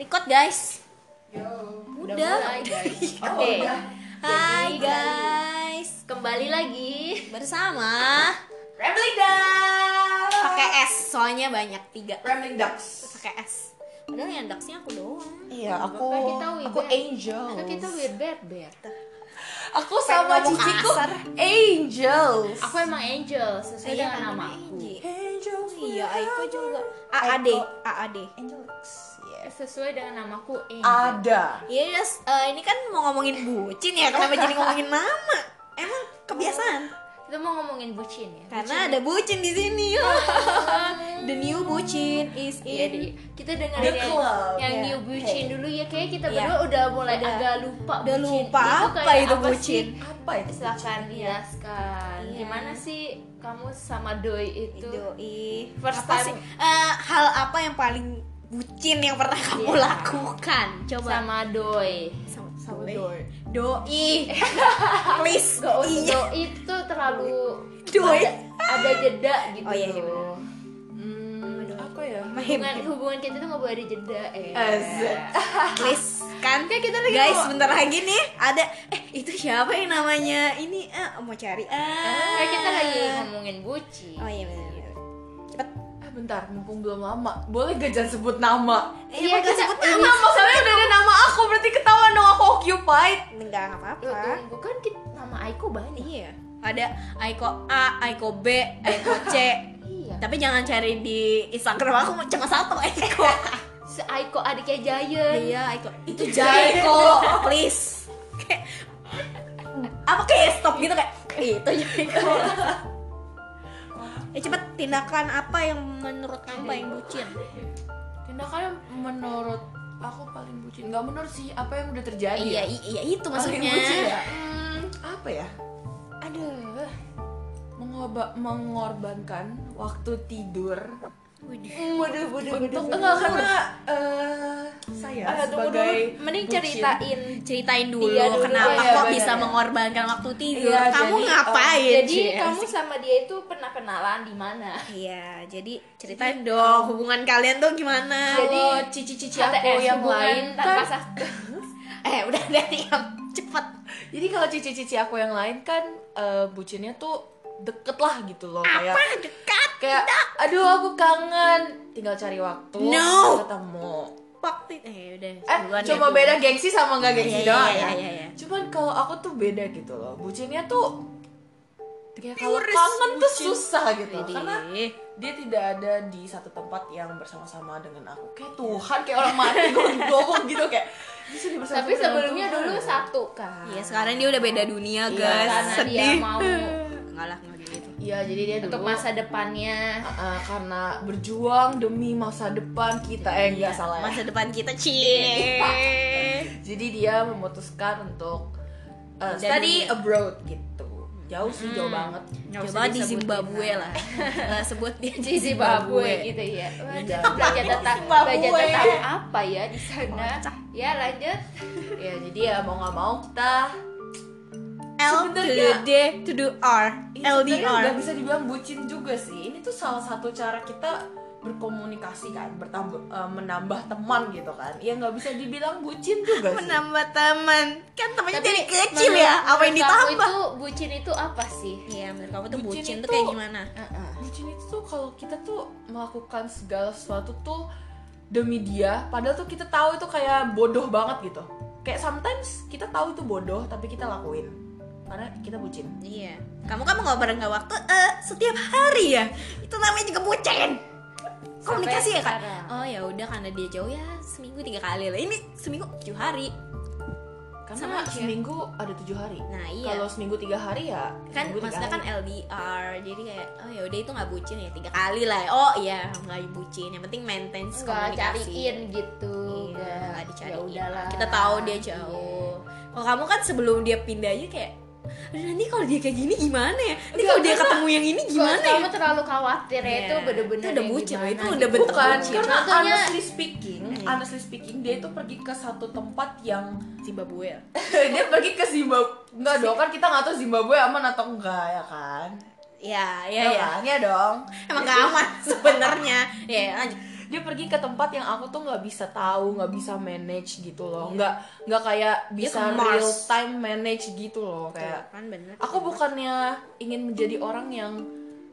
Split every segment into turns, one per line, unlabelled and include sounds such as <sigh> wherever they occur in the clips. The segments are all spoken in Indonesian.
Record guys.
Udah
Udah.
mulai guys. <laughs>
Oh,
Oke.
Hai guys.
Kembali lagi.
Bersama
Rambling Ducks.
pakai S soalnya banyak tiga.
Rambling Ducks.
Pakai S. Padahal yang ducksnya aku doang.
Iya, aku
Kan kita
aku. Angel.
Kan kita weird bear bear.
Aku sama ciciku. Angels.
Aku emang angel sesuai
Iya,
dengan nama aku.
Angie.
Angels.
Iya, Aiko juga. AAD, AAD.
Angels. Yes.
Sesuai dengan namaku angel.
Ada.
Iya, yes. Eh, ini kan mau ngomongin bucin ya. Kenapa jadi ngomongin nama? Emang kebiasaan.
Kita mau ngomongin bucin ya.
Karena ada bucin di sini. <laughs> The new bucin is
Iya
in.
Kita dengar
The
yang,
club.
yang
Ya.
new bucin dulu ya kayak kita
Iya.
berdua udah mulai
Udah.
agak lupa
Udah
bucin.
lupa apa
kayak
itu
apa
bucin.
sih?
Apa itu?
Silakan jelaskan.
Iya.
Gimana sih kamu sama doi itu?
Doi.
First
apa
time.
sih? Eh, hal apa yang paling bucin yang pernah kamu
Iya.
lakukan? Coba.
Sama doi.
sama,
Sama
doi.
doi. <laughs>
Please.
Gak usah
Iya.
doi itu terlalu
Doi.
ada, ada jeda gitu.
Oh, iya, iya,
Hubungan hubungan kita tuh gak boleh ada jeda eh. <laughs>
Please kan
Kayak kita lagi
guys
mau-
sebentar lagi nih ada eh itu siapa yang namanya ini ah mau cari ah
Kayak kita lagi ngomongin bucin.
oh iya benar cepet
Ah, bentar, mumpung belum lama. Boleh gak jangan sebut nama?
iya
kita-
kita sebut
Iya,
nama
masalahnya udah ada nama aku, berarti ketahuan dong aku occupied.
enggak nggak apa-apa
kan kita, nama Aiko banyak.
iya ada Aiko A Aiko B Aiko C. <laughs> tapi jangan cari di Instagram aku cuma satu Aiko <laughs>
Si Aiko adiknya Giant.
iya Aiko itu Jaiko <laughs> please Kayak- apa kayak stop gitu kayak itu Jaiko eh cepet tindakan apa yang menurut kamu paling bucin
Tindakannya menurut aku paling bucin. Gak menurut sih apa yang udah terjadi.
iya
ya.
iya itu
Paling
maksudnya
bucin ya? Hmm, apa ya? Aduh. Mengoba- mengorbankan waktu tidur.
Waduh. Waduh
untuk enggak karena eh, saya
Ah,
sebagai
dulu. mending
bucin.
ceritain. Ceritain dulu
Iya dulu,
kenapa
iya,
kok
bener,
bisa
ya.
mengorbankan waktu tidur?
Iya,
kamu
jadi,
ngapain
Jadi
Cie?
kamu sama dia itu pernah kenalan di mana?
iya jadi ceritain dong hubungan kalian tuh gimana?
Jadi,
Kalau cici-cici aku yang lain
tanpa
kan? <laughs>
eh udah udah diam. Cepet.
Jadi kalau cici-cici aku yang lain kan eh, bucinnya tuh deket lah gitu loh kayak
apa dekat?
kayak aduh aku kangen. Tinggal cari waktu
No.
ketemu.
Waktu eh udah
eh
duluan
cuma
deh.
beda gengsi sama nggak gengsi
Iya,
doang
iya,
ya?
iya, iya.
cuman kalau aku tuh beda gitu loh. Bucinnya tuh ya kalau kangen tuh
bucin.
susah gitu
Widih.
karena dia tidak ada di satu tempat yang bersama-sama dengan aku. Kayak Tuhan kayak orang mati <laughs> gue ngomong gitu kayak bisa di bersama
Tapi sebelumnya dulu satu kan.
iya sekarang dia udah beda dunia
Iya,
guys.
karena
sedih.
dia mau. <laughs>
Enggak lah enggak gitu
Iya jadi dia
untuk
dulu
masa depannya.
uh, uh, karena berjuang demi masa depan kita eh enggak salah ya.
masa depan kita cie <laughs>
Jadi dia memutuskan untuk uh,
Dan-
study abroad gitu. Jauh sih jauh banget.
Jauh banget di Zimbabwe
lah.
lah <laughs> Lah sebut dia
di Zimbabwe gitu ya.
Iya.
belajar tentang belajar tentang apa ya di sana? Ya lanjut.
Ya jadi ya mau nggak mau kita
L to the D to the R LDR
nggak bisa dibilang bucin juga sih. Ini tuh salah satu cara kita berkomunikasi kan, bertambah uh, menambah teman gitu kan. Ya nggak bisa dibilang bucin juga sih.
menambah teman kan temannya dari kecil ya apa yang ditambah
itu bucin itu apa sih?
iya menurut kamu tuh
Bucin
bucin, tuh
itu-
kayak gimana
bucin itu tuh kalau kita tuh melakukan segala sesuatu tuh demi dia padahal tuh kita tahu itu kayak bodoh banget gitu kayak sometimes kita tahu itu bodoh tapi kita lakuin karena kita bucin.
Iya. Kamu kan mau ngobrol nggak waktu eh setiap hari ya. Itu namanya juga bucin. Komunikasi ya kan
sekarang.
oh ya udah karena dia jauh ya seminggu tiga kali lah. Ini seminggu tujuh hari.
Karena
Sama
seminggu ada tujuh hari.
Nah iya.
Kalau seminggu tiga hari ya
kan maksudnya kan. LDR jadi kayak oh ya udah itu nggak bucin ya tiga kali lah. Oh iya nggak bucin. Yang penting maintain komunikasi.
cariin gitu.
Iya, nggak dicariin.
Ya udahlah.
Kita tahu dia jauh. Kalau kamu kan sebelum dia pindah aja kayak, "Aduh, nanti kalau dia kayak gini gimana ya? Nanti kalau dia ketemu yang ini
Gimana
ya?
kamu terlalu khawatir ya
Iya.
itu bener-bener
Itu udah bucin, itu
gitu.
udah bentuk
bukan
bucin.
karena
Contohnya-
honestly speaking
Iya.
honestly speaking dia itu pergi ke satu tempat yang
Zimbabwe ya? <laughs>
dia pergi ke Zimbabwe enggak dong kan kita nggak tahu Zimbabwe aman atau enggak ya kan
Ya, ya,
ya
ya.
kan? ya dong
Emang gak aman <laughs> sebenarnya. Ya, lanjut.
Dia pergi ke tempat yang aku tuh nggak bisa tahu nggak bisa manage gitu
Iya.
loh nggak nggak kayak bisa real time manage gitu loh kayak
kan bener.
Aku bukannya ingin menjadi orang yang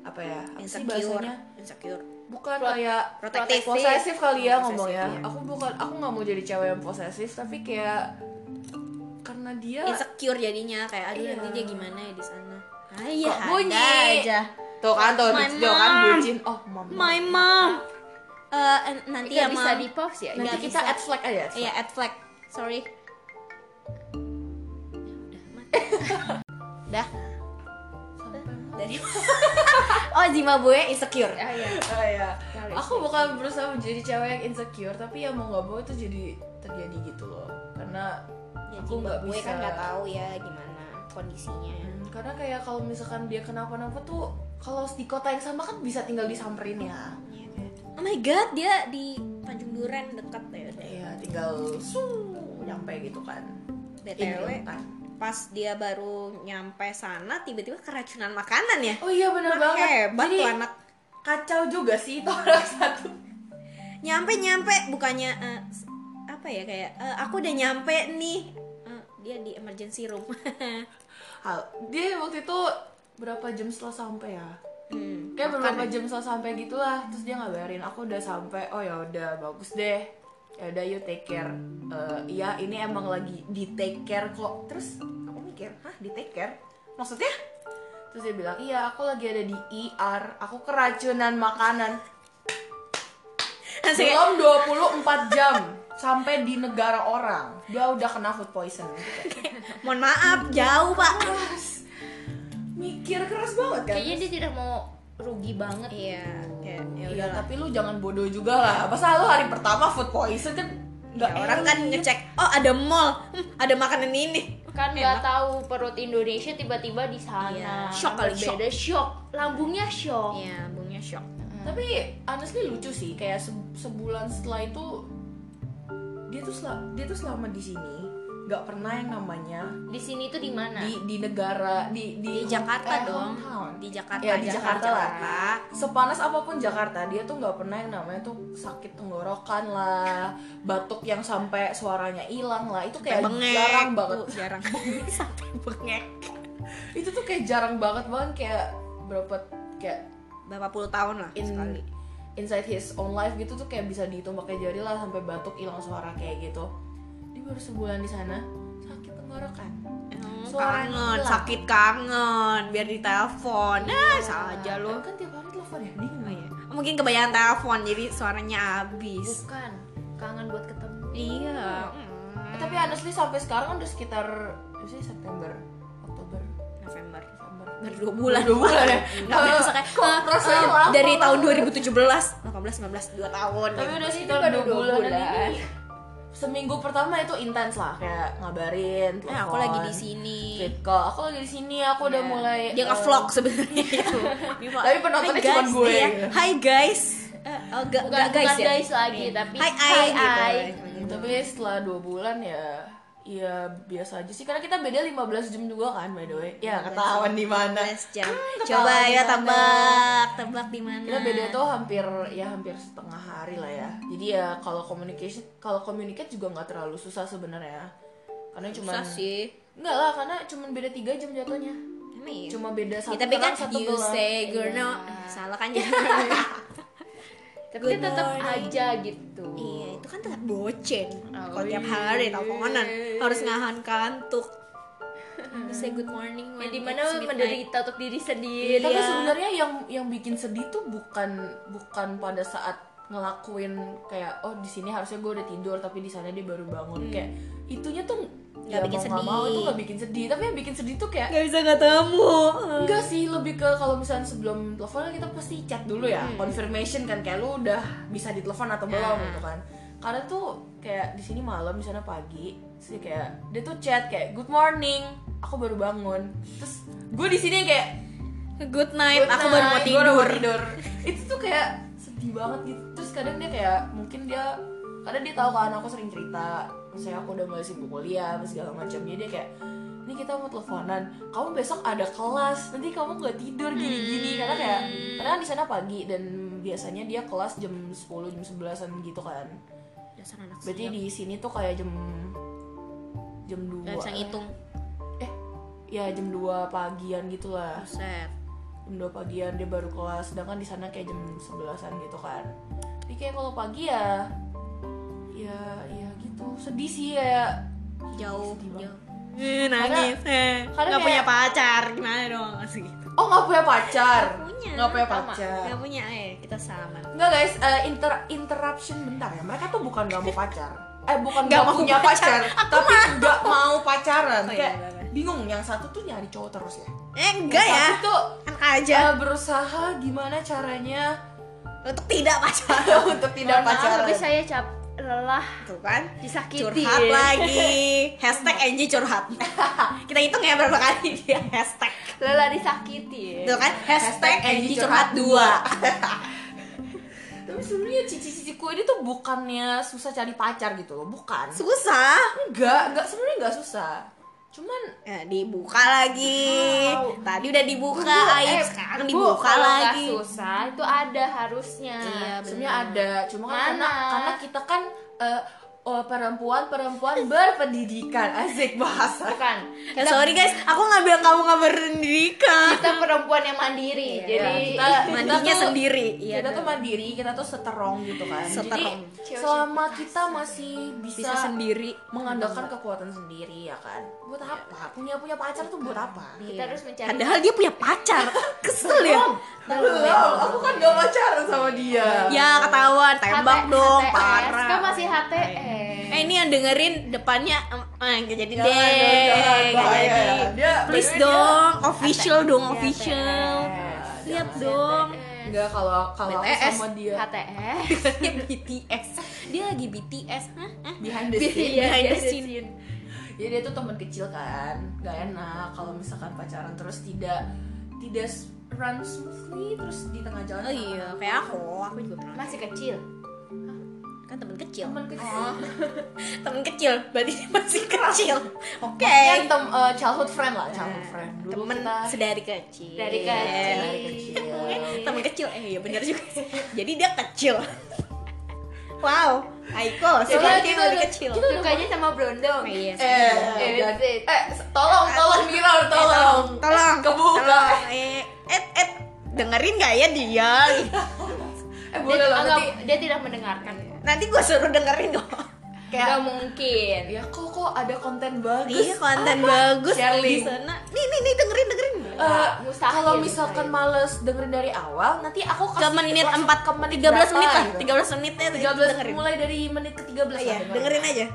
apa ya apa sih
insecure.
bahasanya?
Insecure.
Bukan kayak
protektif.
posesif kali ya
Posesif,
ngomong ya.
iya.
aku bukan aku nggak mau jadi cewek yang posesif tapi kayak karena dia
insecure jadinya kayak aduh
Iya.
nanti dia gimana ya di sana? Ah iya
Kok bunyi?
aja.
Tuh kan tuh tuh kan bucin. Oh mama
my mom Eh, nanti ya
bisa di pause ya
nanti kita
bisa.
add flag aja add flag.
iya add flag sorry dah dari <laughs> oh Zimbabwe insecure
Ah, iya.
Oh iya. Aku bukan berusaha menjadi cewek yang insecure, tapi ya mau nggak mau itu jadi terjadi gitu loh. Karena
ya
aku nggak bisa.
kan nggak tahu ya gimana kondisinya
Hmm, karena kayak kalau misalkan dia kenapa-napa tuh kalau di kota yang sama kan bisa tinggal disamperin ya.
Oh my god dia di Tanjung Duren dekat ya.
Iya, tinggal su nyampe gitu kan.
btw
time.
pas dia baru nyampe sana tiba-tiba keracunan makanan ya
Oh iya benar banget.
hebat
Jadi
tuh anak
kacau juga sih itu orang satu.
nyampe nyampe bukannya s- apa ya kayak eh, aku udah nyampe nih Eh, dia di emergency room <laughs>
Hal, dia waktu itu berapa jam setelah sampai ya?
Hmm,
kayak beberapa
ya.
jam setelah sampai gitulah terus dia ngabarin aku udah sampai. Oh ya udah bagus deh. Ya udah you take care. Eh, iya ini emang lagi di take care kok. Terus aku mikir hah di take care? Maksudnya? Terus dia bilang iya aku lagi ada di ER aku keracunan makanan. Belum 24 jam sampai di negara orang. Dia udah kena food poison. Gitu. <laughs>
mohon maaf jauh pak
mikir keras banget kan?
Kayaknya dia tidak mau rugi banget.
iya kayak ya
Iya, tapi lu jangan bodoh juga lah. Masa lu hari pertama food poison kan nggak
Ya, orang kan ngecek oh ada mall. Hmm, ada makanan ini.
Kan nggak tahu perut Indonesia tiba-tiba di sana.
Iya, shock kali,
Berbeda, shock. Lambungnya shock.
iya bungnya shock.
Tapi honestly lucu sih, kayak se- sebulan setelah itu dia tuh sel- dia tuh selama di sini nggak pernah yang namanya
Di sini tuh di mana?
di di negara di
di
di,
Jakarta
eh,
dong
hometown.
di Jakarta
Ya, di Jakarta lah.
Jakarta.
Sepanas apa pun Jakarta, dia tuh nggak pernah yang namanya tuh sakit tenggorokan lah, batuk yang sampai suaranya hilang lah. Itu kayak
bengek
jarang banget.
Tuh, jarang <laughs> <laughs> sampai bengek
Itu tuh kayak jarang banget banget kayak berapa kayak
berapa puluh tahun lah
in
sekali
inside his own life gitu tuh kayak bisa dihitung pakai jari lah sampai batuk hilang suara kayak gitu baru sebulan di sana sakit tenggorokan Suaranya
kangen,
hilang.
sakit kangen, biar ditelepon. Nah, saja lo.
kan tiap hari telepon ya bingung
Oh, iya. Mungkin kebanyakan telepon jadi suaranya habis.
Bukan. Kangen buat ketemu.
Iya.
Eh, tapi honestly sampai sekarang kan udah sekitar sih September Oktober
November.
November
Baru dua bulan.
dua bulan ya <laughs>
Nggak berasa kayak
Kok
eh, eh,
lama
dari tahun
banget?
2017, 18, 19, 2 tahun.
tapi
ya.
udah sekitar dua
dua
bulan
bulan.
Seminggu pertama itu intens lah kayak ngabarin
Eh, aku lagi di sini.
call aku lagi di sini aku udah
Iya.
mulai
Dia
eh,
nge-vlog sebenarnya <laughs> itu. Mau,
Tapi penontonnya
"Hai,
cuma
guys,"
gue.
dia, Hai guys. Eh, oh, ga-
Bukan,
ga- guys
bukan
ya.
guys lagi,
Iya.
tapi
ai, gitu.
ai.
tapi setelah dua bulan ya ya biasa aja sih. Karena kita beda 15 jam juga kan by the way. Ya ketahuan di mana.
15 jam.
ketahuan
Coba ya tebak, tebak di mana?
kita beda tuh hampir ya hampir setengah hari lah ya. Jadi ya kalau communication kalau communicate juga nggak terlalu susah sebenarnya. Karena cuma
Susah sih.
nggak lah karena cuma beda tiga jam jatuhnya.
Iya?
cuma beda satu
tapi kan
satu
you say girl
Iya.
no salah kan ya? <laughs>
Tapi tetap aja gitu.
iya itu kan tetap bocen
Oh,
kalau tiap
iya.
hari teleponan harus ngahan kantuk say good morning
Ya
it's midnight.
menderita untuk diri sendiri.
tapi
Iya.
sebenarnya yang yang bikin sedih tuh bukan bukan pada saat ngelakuin kayak oh di sini harusnya gue udah tidur tapi di sana dia baru bangun kayak itunya tuh
Hmm. Nggak
ya
bikin
mau nggak
sedih.
mau itu nggak bikin sedih tapi yang bikin sedih tuh kayak
nggak bisa ketemu
enggak sih lebih ke kalau misalnya sebelum telepon kita pasti chat dulu ya
Hmm.
confirmation kan kayak lu udah bisa ditelepon atau belum
Nah.
gitu kan karena tuh kayak di sini malam di sana pagi. Sih kayak dia tuh chat kayak good morning. Aku baru bangun. Terus gue di sini kayak
good night
Good
aku baru mau tidur
mau tidur. itu tuh kayak sedih banget gitu. Terus kadang dia kayak mungkin dia kadang dia tahu kan aku sering cerita. Misalnya aku udah mulai sibuk kuliah segala macam jadi dia kayak ini kita mau teleponan. Kamu besok ada kelas. Nanti kamu nggak tidur gini-gini. Karena kayak karena kan di sana pagi dan biasanya dia kelas jam 10 jam 11an gitu kan
Dasar anak
berarti
siap.
di sini tuh kayak jam jam 2
Gak bisa ngitung.
Eh ya jam 2 pagian gitu lah
Buset.
Jam 2 pagian dia baru kelas sedangkan di sana kayak jam 11an gitu kan. Jadi kayak kalau pagi ya ya ya gitu. Sedih sih ya.
Jauh
Sedih
jauh. Nangis eh.
karena
Gak
kayak-
punya pacar Gimana dong gitu
oh nggak punya pacar
punya.
nggak punya pacar
Gak punya eh Kita sama
Enggak guys, eh, inter interruption bentar ya. Mereka tuh bukan gak mau pacar. Eh bukan
Nggak
gak,
mau
punya pacar, tapi nggak mau pacaran.
Oh, iya,
Kayak
iya, iya.
bingung. Yang satu tuh nyari cowok terus ya.
Eh enggak
Yang
ya
Satu tuh
Enak aja
eh, berusaha gimana caranya
Untuk tidak <laughs> pacaran
untuk tidak
Mohon
pacaran.
tapi saya cap lelah.
Tuh kan?
Disakiti.
Curhat lagi. <laughs> Hashtag Angie curhat. <laughs> Kita hitung ya berapa kali dia hashtag.
Lelah disakiti.
Tuh kan? Hashtag Angie curhat 2 <laughs>
Tapi sebenarnya cici-ciciku ini tuh bukannya susah cari pacar gitu loh, bukan.
Susah?
Enggak, enggak. Sebenarnya enggak susah. Cuman
Ya, dibuka lagi.
Wow.
Tadi udah dibuka,
Bu,
aib
eh,
sekarang
Bu,
dibuka
kalau
lagi.
susah itu ada harusnya
Iya,
sebenarnya ada cuma kan karena karena kita kan eh, oh, perempuan perempuan berpendidikan. Asik bahasa.
Bukan.
Ya sorry guys, aku nggak bilang kamu nggak berpendidikan.
kita perempuan yang mandiri.
Iya,
jadi
kita
Mandinya
tuh-
sendiri. Iya.
kita tuh mandiri kita tuh seterong gitu kan.
Seterong.
jadi selama kita masih bisa,
bisa sendiri.
mengandalkan kekuatan sendiri ya kan? Buat apa? Punya punya pacar tuh buat apa?
Kita harus mencari
Padahal dia punya pacar. <laughs> Kesel ya.
belum. Aku kan gak pacaran sama dia.
Ya ketahuan, tembak dong, parah.
kan masih HTS
Eh ini yang dengerin depannya eh nggak jadi
Jangan,
deh.
jangan,
jadi.
ya. Dia-
Please dong, official dong,
HTS.
official. Lihat dong.
enggak kalau kalau
BTS.
sama dia
HTS
Dia BTS. Dia lagi BTS. Hah?
Behind the scene
Iya,
Behind the
iya,
scene.
Jadi dia tuh teman kecil kan, gak enak kalau misalkan pacaran terus tidak tidak run smoothly terus di tengah jalan.
Oh iya, kayak aku, aku juga pernah.
masih kecil
Kan temen kecil.
Teman kecil.
Oh. <laughs> temen kecil, berarti dia masih kecil. Oke.
Ya, tem eh, childhood friend lah, childhood friend. Dulu
Temen
kita
sedari kecil.
dari kecil
dari kecil.
Temen kecil, eh iya bener juga. Jadi dia kecil. <laughs> Wow, Aiko, soalnya
kita
lebih
udah-
kecil.
kita
sukanya sama Brondong
Iya,
Eh,
Eh, eh,
tolong, tolong Mira, tolong.
tolong,
Kebuka.
tolong. Eh, eh, eh, dengerin gak ya dia? <laughs>
Eh,
dia,
boleh nanti.
dia tidak mendengarkan
Nanti gue suruh dengerin dong.
Gak
Kayak
mungkin
ya kok kok ada konten bagus.
Iya, konten bagus
Share
di sana. Nih, nih, nih dengerin, dengerin.
Eh,
Mustahil,
kalau misalkan
mustahil.
males dengerin dari awal, nanti aku
Ke
kasih
menit
langsung
4
ke menit
13 menit
berapa
lah.
gitu.
13 menitnya itu
13
dengerin.
mulai dari menit ke 13
Iya,
lah,
dengerin aja.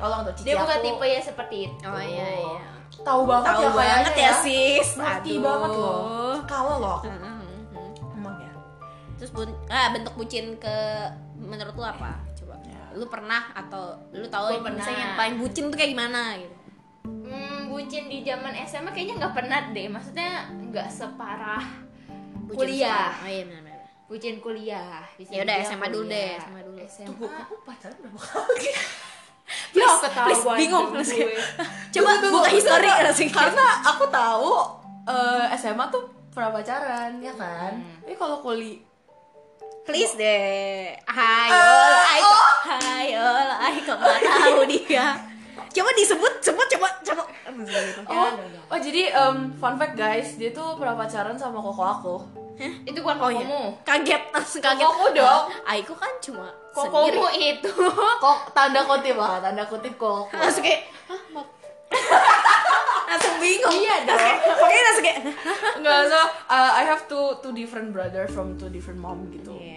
Tolong tuh
dia bukan
aku
tipe ya seperti itu
Oh iya, iya.
Tahu banget
Tahu
ya
banget
kayaknya
ya, sis.
Ngerti
Aduh.
banget loh. Kalau loh aku. Emang ya.
Terus bun ah, bentuk bucin ke menurut lu apa? Coba.
Ya.
Lu pernah atau lu tahu
Gua pernah.
misalnya yang paling bucin tuh kayak gimana gitu?
hmm, bucin di zaman SMA kayaknya nggak pernah deh maksudnya nggak separah
Bucin
kuliah.
Oh iya benar benar.
bucin kuliah
Ya udah SMA dulu deh. SMA dulu.
Tuh,
SMA
gua aku pacaran berapa kali? <laughs>
Ya,
Please,
ketahuan
please, bingung.
gue. <laughs>
Coba
Tunggu,
buka langsung.
Karena aku tahu eh, SMA tuh pernah pacaran ya kan.
Hmm.
Tapi kalau kuliah
Please deh. Hayo,
Eh,
Aiko. Hayo, Aiko nggak tahu dia. Coba disebut, sebut coba, coba.
Oh, oh jadi em, fun fact guys, dia tuh pernah pacaran sama koko aku.
itu bukan
Oh iya.
kokomu
Kaget, langsung kaget.
Kokomu dong.
Aiko kan cuma sendiri.
kokomu itu <laughs>
Kok tanda kutip lah, tanda kutip koko.
langsung kayak Hah, <laughs> langsung bingung
Iya dong.
pokoknya langsung kayak
Enggak, so uh, I have two two different brother from two different mom gitu.
Iya.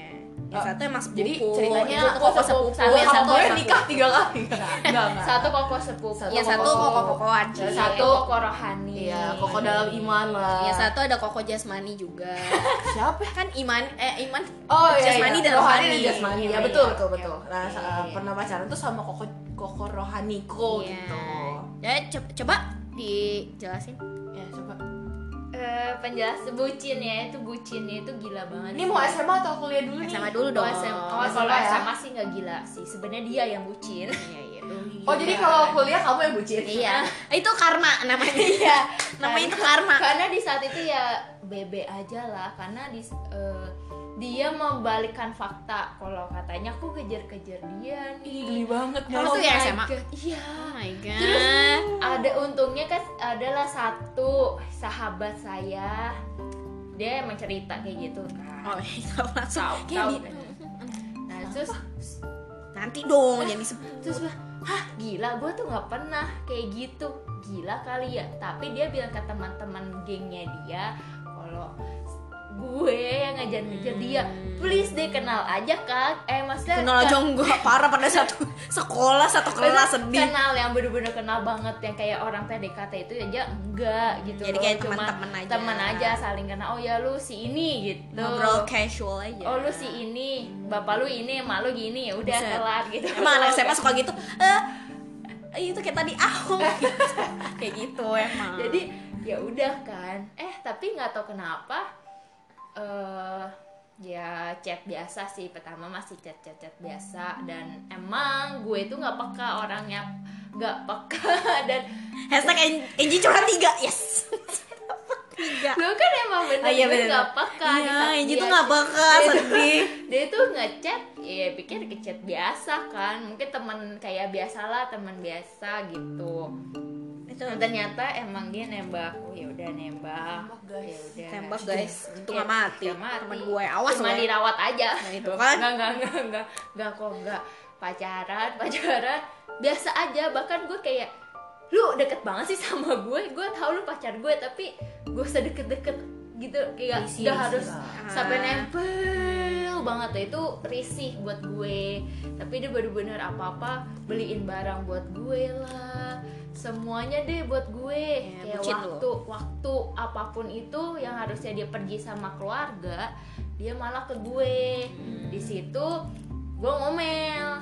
Yang satu emang sepupu
Jadi ceritanya
itu koko sepupu
sama
yang satu
nikah tiga kali. Enggak, enggak.
satu koko sepupu
Satu
yang satu
koko- Yang
satu
satu-
koko rohani
Iya, koko dalam iman lah.
yang satu ada koko jasmani juga
siapa?
kan iman eh iman
Oh iya,
jasmani
iya.
dan rohani,
jasmani.
Iya,
Ya betul,
iya.
betul, betul. Nah, pernah pacaran tuh sama koko koko rohaniku
Iya.
gitu.
ya coba, dijelasin.
Penjelas bucin ya itu bucinnya itu gila banget.
Ini mau SMA atau kuliah dulu nih?
sama dulu
Oh,
dong.
SMA, oh,
SMA
kalau
ya?
SMA sih nggak gila sih. Sebenarnya dia yang bucin.
Iya iya.
Oh jadi kalau kuliah kamu yang bucin?
iya. <laughs>
Itu karma namanya. <laughs>
Iya.
Namanya itu karma.
Karena di saat itu ya bebe aja lah. Karena di eh, dia membalikkan fakta. Kalau katanya aku kejar-kejar dia nih.
Ih, geli banget ya.
tuh ya SMA?
Iya.
Oh my god.
Terus ada untungnya kan adalah satu sahabat saya. Dia emang cerita kayak gitu kan.
oh iya langsung
Tahu,
kayak
tahu
di-
kan. Nah terus
nanti dong jadi
terus gua, hah gila gue tuh nggak pernah kayak gitu. Gila kali ya. Tapi dia bilang ke teman-teman gengnya dia kalau gue yang ngajar-ngajar dia. Please deh kenal aja kak. Eh maksudnya
kenal aja
kan-
enggak. Parah pada satu <laughs> sekolah satu kelas sedih.
kenal yang bener-bener kenal banget yang kayak orang PDKT itu aja enggak gitu
Jadi
loh.
kayak
Cuma
teman-teman aja.
teman aja saling kenal. Oh ya lu si ini gitu.
Ngobrol casual aja.
Oh lu si ini. Bapak lu ini emak lu gini ya udah kelar gitu.
Emang anak SMA suka gitu eh itu kayak tadi aku <laughs> kayak gitu emang.
Jadi ya udah kan. Eh tapi nggak tahu kenapa eh ya chat biasa sih. Pertama masih chat chat chat biasa. Dan emang gue itu nggak peka orangnya. Nggak peka. <laughs> Dan
hashtag En- Enji curhat tiga. Yes. Tiga.
Gue kan emang bener
Oh, iya, bener.
nggak peka.
Iya Enji
dia
tuh
chat.
peka
Dia-
sedih. <laughs>
dia itu ngechat ya pikir ke chat biasa kan. Mungkin teman kayak biasalah teman biasa gitu
itu
ternyata emang dia nembak. Oh ya udah nembak.
Tembak, guys.
ya udah.
Tembak guys. Untung
Ya,
nggak mati.
nggak mati.
temen gue awas
cuma
ya.
dirawat aja.
Nah, itu kan.
nggak nggak nggak. Nggak nggak kok nggak. Pacaran <laughs> pacaran. Biasa aja. Bahkan gue kayak lu deket banget sih sama gue. Gue tahu lu pacar gue tapi gue usah deket-deket gitu kayak
Risih,
udah
risih
harus
lah.
sampai
Ah.
nempel banget. Tuh itu risih buat gue. Tapi dia bener-bener apa-apa beliin barang buat gue lah. Semuanya deh buat gue.
Ya,
kayak waktu waktu apa pun itu yang harusnya dia pergi sama keluarga dia malah ke gue.
Hmm.
di situ gue ngomel.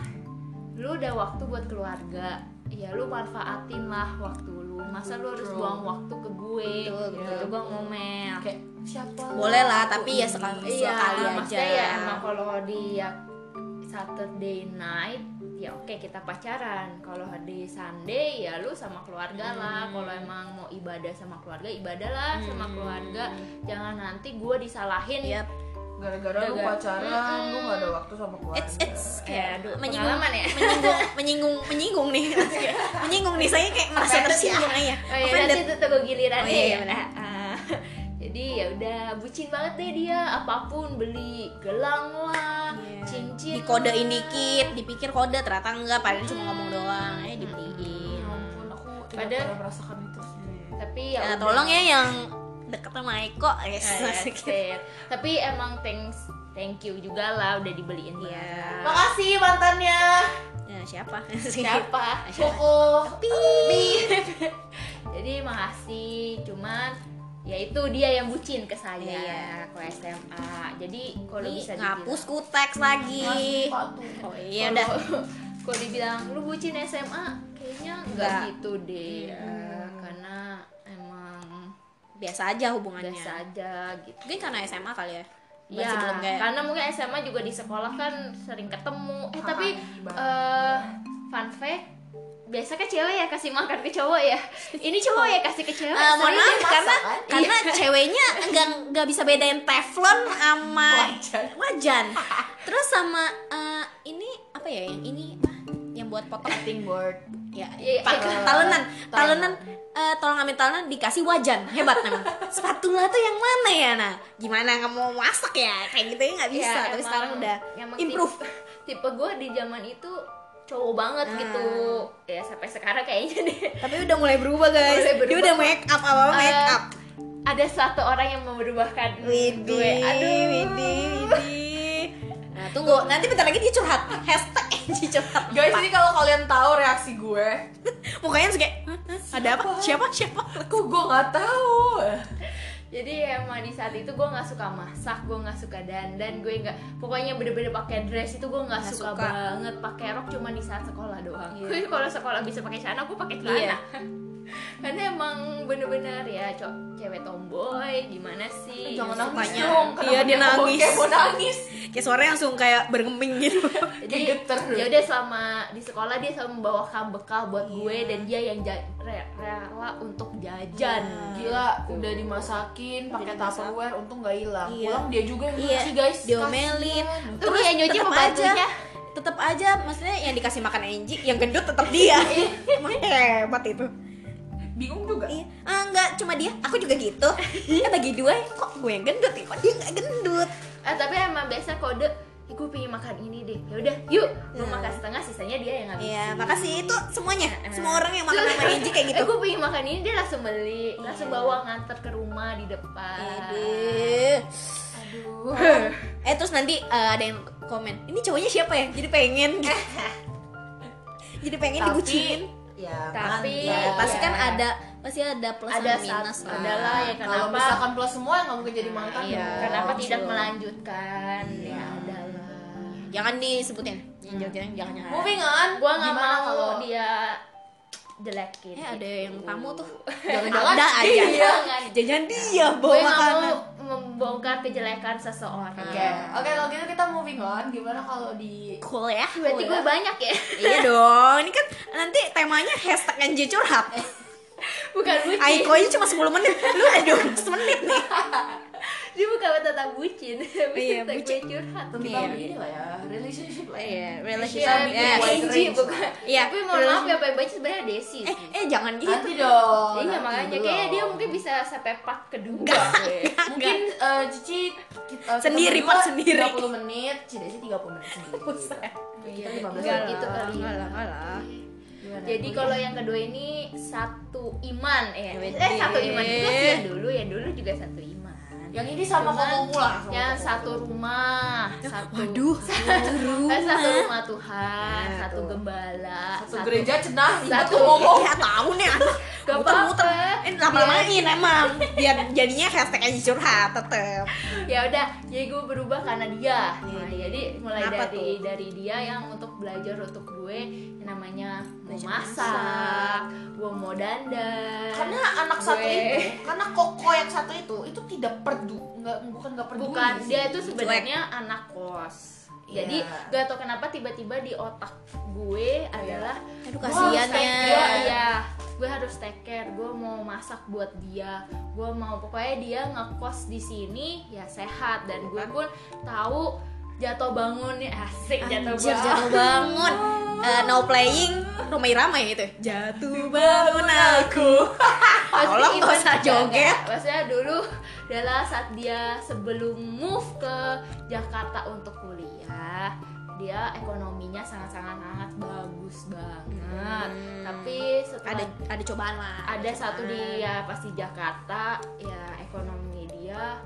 Lu udah waktu buat keluarga ya lu manfaatin lah waktu lu masa lu harus
True.
buang waktu ke gue
Betul,
gitu
betul.
gue ngomel
Kayak siapa?
boleh lah tapi ya sekali
iya
sekali aja
maksudnya ya emang kalau di ya, Saturday night ya oke kita pacaran kalau di Sunday ya lu sama keluarga lah
Hmm.
kalau emang mau ibadah sama keluarga ibadah lah sama
Hmm.
keluarga jangan nanti gue disalahin
Yap.
Gara-gara lu pacaran, lu
Mm-mm.
gak ada waktu sama keluarga.
it's it's
Ya,
kayak
aduh,
menyinggung
pengalaman ya.
menyinggung menyinggung menyinggung nih <laughs> menyinggung nih saya kayak merasa tersinggung aja
Oh iya nanti tuh tunggu giliran
Oh, iya, iya,
ya.
benar.
Ah, jadi ya udah bucin banget deh dia apa pun beli gelang lah,
Iya.
cincin.
dikodein dikit dipikir kode ternyata enggak padahal cuma ngomong doang eh dibeliin
Ya ampun, aku tidak pernah merasakan itu sih.
Tapi ya,
ya tolong ya yang deket sama Eko yes.
Ah, ya, sip. Tapi emang thanks thank you juga lah udah dibeliin
Iya.
barang.
Makasih mantannya.
ya siapa <laughs>
Siapa?
Koko. <laughs>
Jadi makasih, cuman ya itu dia yang bucin ke saya
Iya.
ke SMA. Jadi kalau bisa
ngapus ku teks lagi
Sepatu.
oh iya udah <laughs>
Kalau- dibilang lu bucin SMA, kayaknya enggak
Enggak.
gitu deh.
Hmm. Biasa aja hubungannya
biasa aja gitu.
mungkin karena SMA kali ya
Ya,
Masih belum kayak
karena mungkin SMA juga di sekolah kan sering ketemu. Eh
Kakak
tapi eh fun fact, biasa kan cewek ya kasih makan ke cowok ya. Ini cowok ya kasih ke cewek.
Eh, mohon
Sering
maaf karena
kan?
karena ceweknya nggak nggak bisa bedain teflon sama
Wajan.
wajan. Terus sama eh, ini apa ya yang ini buat potong
Cutting board.
ya
Iya,
pak-
iya.
talenan
Talenan.
eh, tolong ambil talenan dikasih wajan hebat memang spatula tuh yang mana ya nah gimana nggak mau masak ya kayak gitu ya nggak bisa
Ya,
tapi
emang-
sekarang udah improve <laughs>
Tipe, tipe gue di zaman itu cowok banget
Ah.
gitu. Ya sampai sekarang kayaknya deh.
tapi udah mulai berubah guys
Mulai berubah.
dia udah make up apa make
Eh,
up
Ada satu orang yang
Widih,
gue. Aduh.
widih, widih. Tunggu, nanti bentar lagi dia curhat. Hashtag <laughs> Enji curhat.
Guys, ini kalau kalian tahu reaksi gue, <laughs>
mukanya kayak, "Hah? Hah? ada apa? Siapa? Siapa?
kok gue nggak tahu.
Jadi emang di saat itu gue nggak suka masak, gue nggak suka dandan, gue nggak pokoknya bener-bener pakai dress itu gue nggak suka,
suka.
banget pakai rok cuma di saat sekolah doang.
Iya.
Gue kalau sekolah bisa pakai celana, gue pakai celana.
Iya.
Karena emang bener-bener ya cok cewek tomboy gimana sih
Jangan nangis
Sukanya.
dong.
Iya, dia
kenapa
nangis.
Kayak mau nangis.
kayak suaranya langsung kayak bergeming gitu
jadi ya udah selama di sekolah dia selalu membawakan bekal buat gue
Iya.
dan dia yang rela untuk jajan
Iya.
Gila, udah dimasakin pakai tupperware untung nggak hilang.
Iya.
Pulang dia juga yang
Iya,
nyuci guys.
diomelin.
Terus yang nyuci pembantunya
tetap aja maksudnya yang dikasih makan Angie yang gendut tetap dia emang hebat itu
Bingung juga.
iya. Ah, enggak cuma dia. Aku juga gitu. <laughs> Kan bagi dua kok gue yang gendut ya? Kok dia nggak gendut?
Eh tapi emang biasa kode "Ih, gue pengen makan ini deh. Ya udah yuk. Gue
Iya.
makan setengah sisanya dia yang ngabisin.
Iya makasih. Itu semuanya. Semua orang yang makan sama Angie kayak gitu. <laughs>
Eh gue pengen makan ini dia langsung beli. Langsung
Iya.
bawa nganter ke rumah di depan.
Aduh.
aduh.
Eh terus nanti eh, ada yang komen ini cowoknya siapa ya? Jadi pengen. Gitu. <laughs> jadi pengen
Tapi,
dibucinin
Ya,
Tapi-
ya, pasti
Iya.
kan ada pasti ada plus
Ada
sama minus
satu-
lah.
adalah ya
Kalau
kenapa
misalkan plus semua nggak mungkin jadi mantan
Iya.
dong.
kenapa tidak melanjutkan
Iya.
ya adalah
jangan disebutin yang jangan jangan jangan
Moving on.
gue nggak
Gimana
mau
kalau
dia jelekin
eh ada yang tamu tuh.
Jangan-jangan
ada aja.
Iya.
jangan dia
gue
bawa
nggak
makanan.
mau membongkar kejelekan seseorang.
Oke, oke kalau gitu kita moving on. Gimana kalau di
cool ya
berarti gue banyak ya?
Iya dong ini kan nanti temanya hashtag NJ curhat. <laughs>
Bukan bucin
Aiko aja cuma 10 menit. Lu udah 12 menit nih <laughs>
dia bukan tentang bucin <laughs> tapi
Iya, bucin.
curhat
tentang
Iya.
ini lah ya, relationship lah. ya.
iya
Iya,
relationship ya
Angie
range
bukan.
Iya,
tapi mohon maaf ya baik baik sebenarnya Desi
eh eh jangan gitu
Nanti dong.
iya makanya kayaknya dia mungkin bisa sampai part kedua
mungkin eh, Cici kita
Sendiri, Pak, sendiri.
30 menit, Cici 30 menit sendiri. <laughs> Kita
Iya,
15
enggak
menit.
gitu kali.
enggak lah enggak lah
Gimana?
Jadi kalau yang kedua ini satu iman eh
Wede.
eh satu iman juga yang dulu yang dulu juga satu iman.
Yang ini sama koko pulang. sama
Yang satu rumah, satu
waduh <laughs> satu rumah
satu rumah Tuhan,
Nah,
satu gembala,
satu gereja cenah
satu-
satu ngomong. <laughs>
ya tahu nih
Gak
muter-muter eh lama-lamain emang biar jadinya hashtag NJ curhat tetep
ya udah jadi gue berubah karena dia nah,
Iya.
jadi mulai
Kenapa
dari
tuh?
dari dia yang untuk belajar untuk gue yang namanya mau masak. gue mau dandan.
Karena anak satu
Gue-
itu, karena koko yang satu itu itu tidak perdu, nggak bukan nggak peduli.
bukan
sih.
dia itu sebenarnya anak kos. Jadi
Iya.
gak tau kenapa tiba-tiba di otak gue adalah
aduh kasihan ya.
iya gue harus take care gue mau masak buat dia gue mau pokoknya dia ngekos di sini ya sehat. Dan gue pun tahu jatuh bangun nih asik jatuh bangun.
jatuh bangun. <laughs> Eh, no playing Romai Ramai itu. Jatuh bangun aku. Tolong
even-
usah joget.
Maksudnya dulu adalah saat dia sebelum move ke Jakarta untuk kuliah dia ekonominya sangat-sangat sangat bagus banget.
Hmm.
tapi setelah
ada ada cobaan lah.
Ada satu dia pasti Jakarta ya ekonomi dia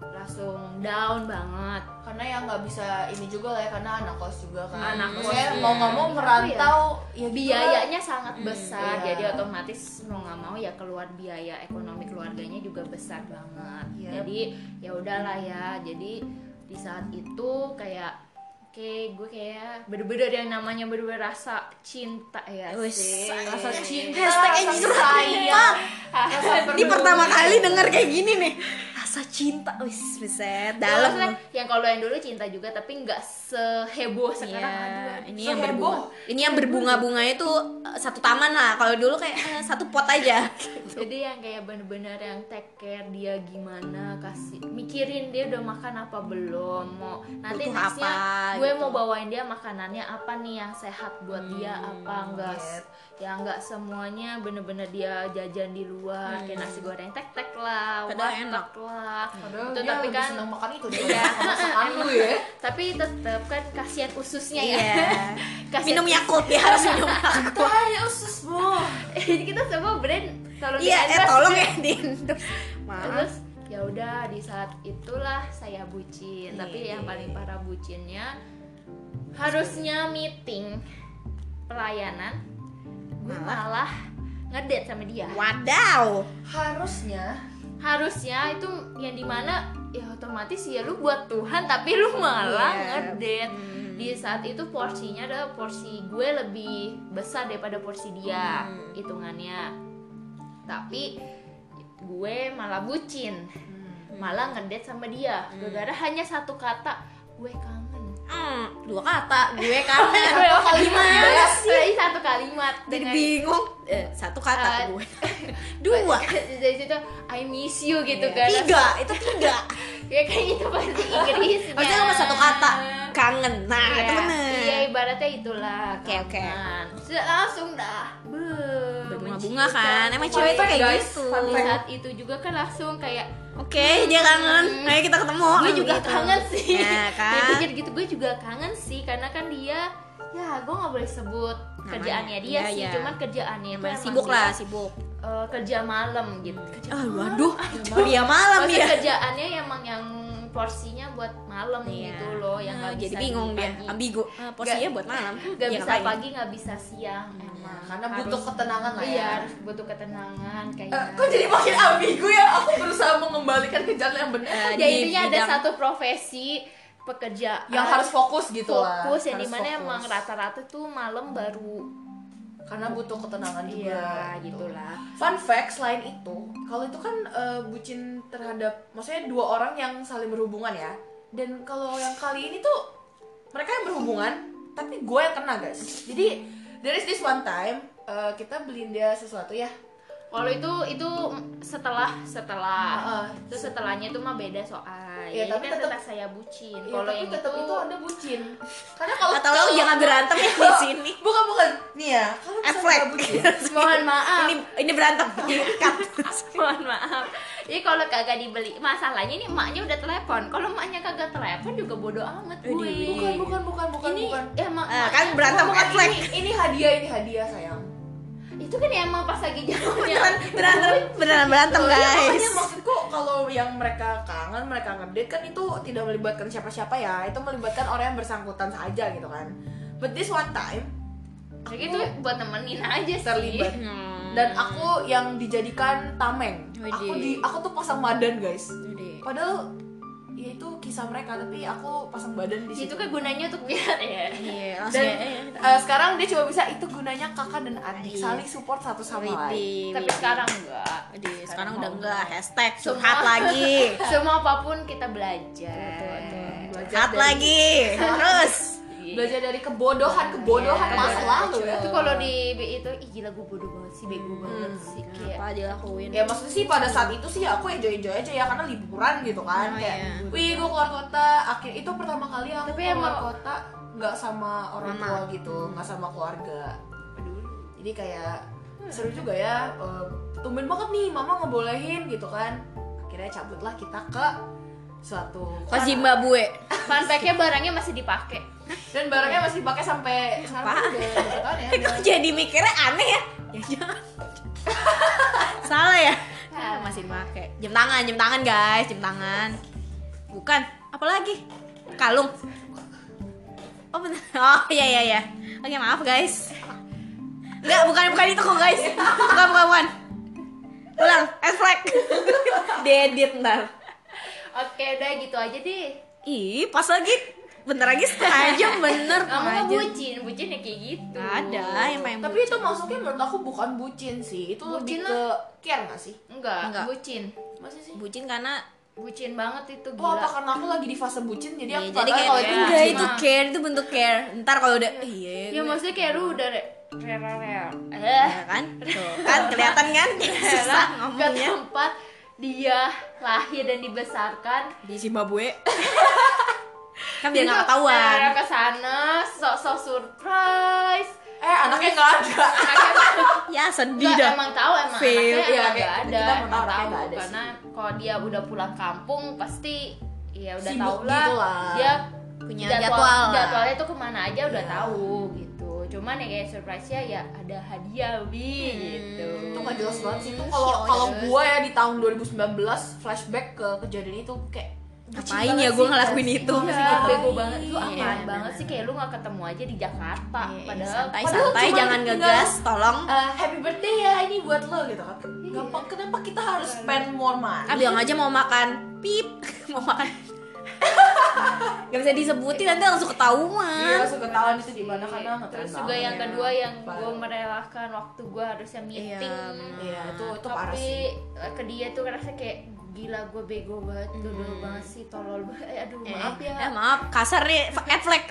langsung down banget
karena yang nggak bisa ini juga lah ya karena anak kos juga kan.
Anak kos, iya.
mau nggak mau merantau ya lah.
biayanya sangat besar
iya.
jadi otomatis mau nggak mau ya keluar biaya ekonomi keluarganya juga besar banget
Iya.
jadi ya udahlah ya jadi di saat itu kayak oke gue kayak bener-bener yang namanya bener-bener rasa cinta ya sih
rasa cinta,
Hashtag
rasa sayang, rasa
ini pertama kali denger kayak gini nih rasa cinta wis buset
dalam
dalam
yang kalau yang dulu cinta juga tapi nggak seheboh sekarang
Iya,
aduh.
ini yang
Seheboh.
berbunga ini yang berbunga-bunga itu eh, satu taman lah kalau dulu kayak eh, satu pot aja <laughs>
jadi yang kayak bener-bener yang take care dia gimana kasih mikirin dia udah makan apa belum mau nanti
Butuh
nextnya
apa,
gue
gitu.
mau bawain dia makanannya apa nih yang sehat buat dia
Hmm,
apa enggak. Ya enggak semuanya bener-bener dia jajan di luar kayak nasi goreng tek-tek lah
Hmm. Padahal
warteg
enak.
lah.
Padahal
Itu
dia
tapi
lebih
kan
senang makan itu deh <laughs>
Iya.
masakan lu ya. <laughs>
Tapi tetep kan kasihan ususnya ya.
Iya. <laughs>
Kasihan
minum Yakult ya harus minum
Hai usus bu
jadi kita semua brand kalau
iya eh tolong ya di
terus ya udah di saat itulah saya bucin. Tapi
Iya.
yang paling parah bucinnya harusnya meeting pelayanan gue malah ngedate sama dia.
Wadaw.
Harusnya.
Harusnya itu yang di mana ya otomatis ya lu buat Tuhan tapi lu malah
Iya.
ngedate.
Hmm.
di saat itu porsinya adalah porsi gue lebih besar daripada porsi dia
Hmm.
hitungannya. Tapi gue malah bucin. Malah ngedate sama dia. Gara-gara hanya satu kata gue kangen
Hmm, dua kata gue <laughs> kangen
kalimat.
Gimana sih?
satu kalimat.
Jadi
dengan
bingung. Eh, satu kata
Eh,
gue. <laughs> Dua. <laughs>
Dari situ I miss you gitu
Iya.
kan.
Tiga itu tiga.
Ya kayak gitu bahasa Inggrisnya.
Maksudnya cuma satu kata. Kangen. Nah
Iya,
itu bener.
Iya ibaratnya itulah
Oke, oke.
Sudah langsung dah. Be-
Berbunga-bunga kan. emang cewek itu kayak gitu.
saat itu juga kan langsung kayak
oke dia kangen. Ayo kita ketemu.
Gue juga
Gitu.
kangen sih.
Ya kan?
Dia pikir gitu gue juga kangen sih. Karena kan dia ya gue nggak boleh sebut
Namanya.
kerjaannya dia
Iya,
sih.
iya.
cuman kerjaannya
emang sibuk lah sibuk.
eh, kerja malam gitu. Kerja
ah waduh. Dia malam
Maksudnya
ya?
kerjaannya emang yang porsinya buat malam
Iya.
gitu loh yang
Ah,
nggak
jadi
bisa
bingung
di
dia ambigu Ah, posisinya buat malam
nggak
Ya,
bisa
ngapain?
pagi nggak bisa siang emang
karena
Harus-
butuh ketenangan lah ya.
iya harus butuh ketenangan kayak
Eh, kok jadi makin ambigu ya? Aku berusaha mengembalikan ke jalan yang benar.
Eh,
ya intinya ada satu profesi pekerjaan
yang harus fokus gitu lah.
fokus yang
Harus
di mana
fokus.
emang rata-rata tuh malam baru
karena butuh ketenangan juga.
iya
gitu.
gitulah
Fun fact selain itu, kalau itu kan eh, bucin terhadap maksudnya dua orang yang saling berhubungan ya. Dan kalau yang kali ini tuh mereka yang berhubungan, tapi gue yang kena guys. Jadi there is this one time eh, kita beliin dia sesuatu ya.
kalau itu itu setelah setelah
Heeh.
itu setelahnya itu mah beda soal
Iya,
ya,
tapi
kan setelah saya bucin.
Ya,
kalau
tapi
yang
tetap
itu,
itu ada bucin. Karena kalau
atau lo
kalau-
jangan berantem ya di sini. <laughs>
Bukan bukan. Nih ya, kalau misalnya ada bucin, <laughs>
mohon maaf.
Ini ini berantem. <laughs>
Mohon maaf. Jadi kalau kagak dibeli masalahnya ini emaknya udah telepon. Kalau emaknya kagak telepon juga bodo amat gue
bukan bukan bukan bukan
ini
bukan.
emang
Eh, kan berantem
Bukan,
eflek
ini, ini hadiah ini hadiah sayang.
Itu kan emang pas lagi jalannya
beneran berantem beneran berantem
Iya, makanya
guys
maksudku kalau yang mereka kangen, mereka ngedate kan itu tidak melibatkan siapa-siapa ya. Itu melibatkan orang yang bersangkutan saja gitu kan. But this one time
kayak gitu buat nemenin aja sih
terlibat
Hmm.
dan aku yang dijadikan tameng. Aku
Widih.
di aku tuh pasang badan guys.
Jadi,
Padahal ya itu kisah mereka tapi aku pasang badan di
itu
situ.
kan gunanya untuk biar ya.
Iya langsung
Dan
ya, ya.
eh, sekarang dia cuma bisa itu gunanya kakak dan adik
Iya.
saling support satu sama lain.
Tapi sekarang enggak.
Widih, sekarang
mah
udah enggak. hashtag
Semua-
curhat lagi. <laughs>
Semua apa pun kita belajar.
Belajar
curhat
dari-
lagi. <laughs> Terus
Belajar dari kebodohan kebodohan
Iya,
masa
iya.
lalu ya.
itu kalau di itu ih gila gue bodoh banget sih bego banget sih kayak
apa dilakuin
Ya maksudnya sih pada saat itu sih aku enjoy enjoy aja ya karena liburan gitu kan
Oh,
kayak
iya.
wih gue keluar kota akhir itu pertama kali aku
Tapi
keluar
emang-
kota nggak sama orang
Mama.
tua gitu nggak sama keluarga jadi kayak seru juga ya eh, tumben banget nih mama ngebolehin gitu kan akhirnya cabutlah kita ke suatu
ke Zimbabwe
fun fact-nya barangnya masih dipakai.
Dan barangnya masih dipakai sampai sekarang udah tahun ya? <laughs>
Kok jadi mikirnya aneh ya. Ya jangan <laughs> salah ya? Ah, masih dipakai. Jam tangan jam tangan guys jam tangan. Bukan apalagi? Kalung. Oh bener. <laughs> Oh iya iya iya. Oke maaf guys. Enggak, bukan bukan itu kok guys. Bukan bukan bukan. Ulang S flag. Diedit ntar
oke udah gitu aja deh.
Ih pas lagi. Bentar lagi setengah <laughs> jam bener.
Kamu
jam.
bucin bucin ya kayak gitu.
Nggak ada yang main
tapi itu masuknya menurut aku bukan bucin sih. Itu
Bucin
lebih ke care nggak sih?
Enggak,
Enggak.
bucin.
Masih sih?
Bucin karena
bucin banget itu
Oh
gila.
apa karena aku lagi di fase bucin jadi
Iya,
aku
jadi kayak
kalau itu
enggak
bucin.
itu
mah.
care itu bentuk care. Ntar kalau udah iya
ya
gue-
maksudnya kayak lu udah re- rela rela eh
Ya kan? Tuh kan kelihatan kan? <laughs> Susah ngomongnya.
tempat dia lahir dan dibesarkan
di Zimbabwe kan biar nggak ketahuan
ke sana sok-sok surprise
Eh anaknya nggak ada
anaknya
ya sedih dah
emang tahu emang
Fail.
anaknya
Iya, kayak
nggak ada,
kita emang
tahu
ada
karena kalau dia udah pulang kampung pasti ya udah tahu lah
gitu
dia
punya
jadwal, jadwalnya tuh ke mana aja udah
Iya.
tahu gitu cuman ya kayak surprise nya ya ada hadiah wi gitu.
Itu nggak jelas banget sih. Itu
Hmm,
kalau
sih,
kalau gue ya di tahun 2019 flashback ke kejadian itu kayak
Ngapain ya gue ngelakuin itu?
Iya,
ya,
gitu.
bego banget. Itu
Iya,
apaan
bener.
banget sih? Kayak lu nggak ketemu aja di Jakarta
Iya,
padahal
santai
padahal
santai. jangan ngegas tolong.
Eh, happy birthday ya ini buat lo gitu kan.
Iya.
gampang kenapa kita harus spend more money?
Bilang aja mau makan. Pip. <laughs> Mau makan <laughs> Gak bisa disebutin nanti langsung ketahuan.
Iya, langsung ketahuan itu di mana karena ngetren
terus juga yang
ya.
kedua yang gue merelakan waktu gue harusnya meeting
bener.
Iya, itu itu parah
tapi
sih.
ke dia tuh ngerasa kayak gila gue bego banget dulu banget sih tolol banget eh, aduh maaf ya
Eh, maaf, kasar nih, flag.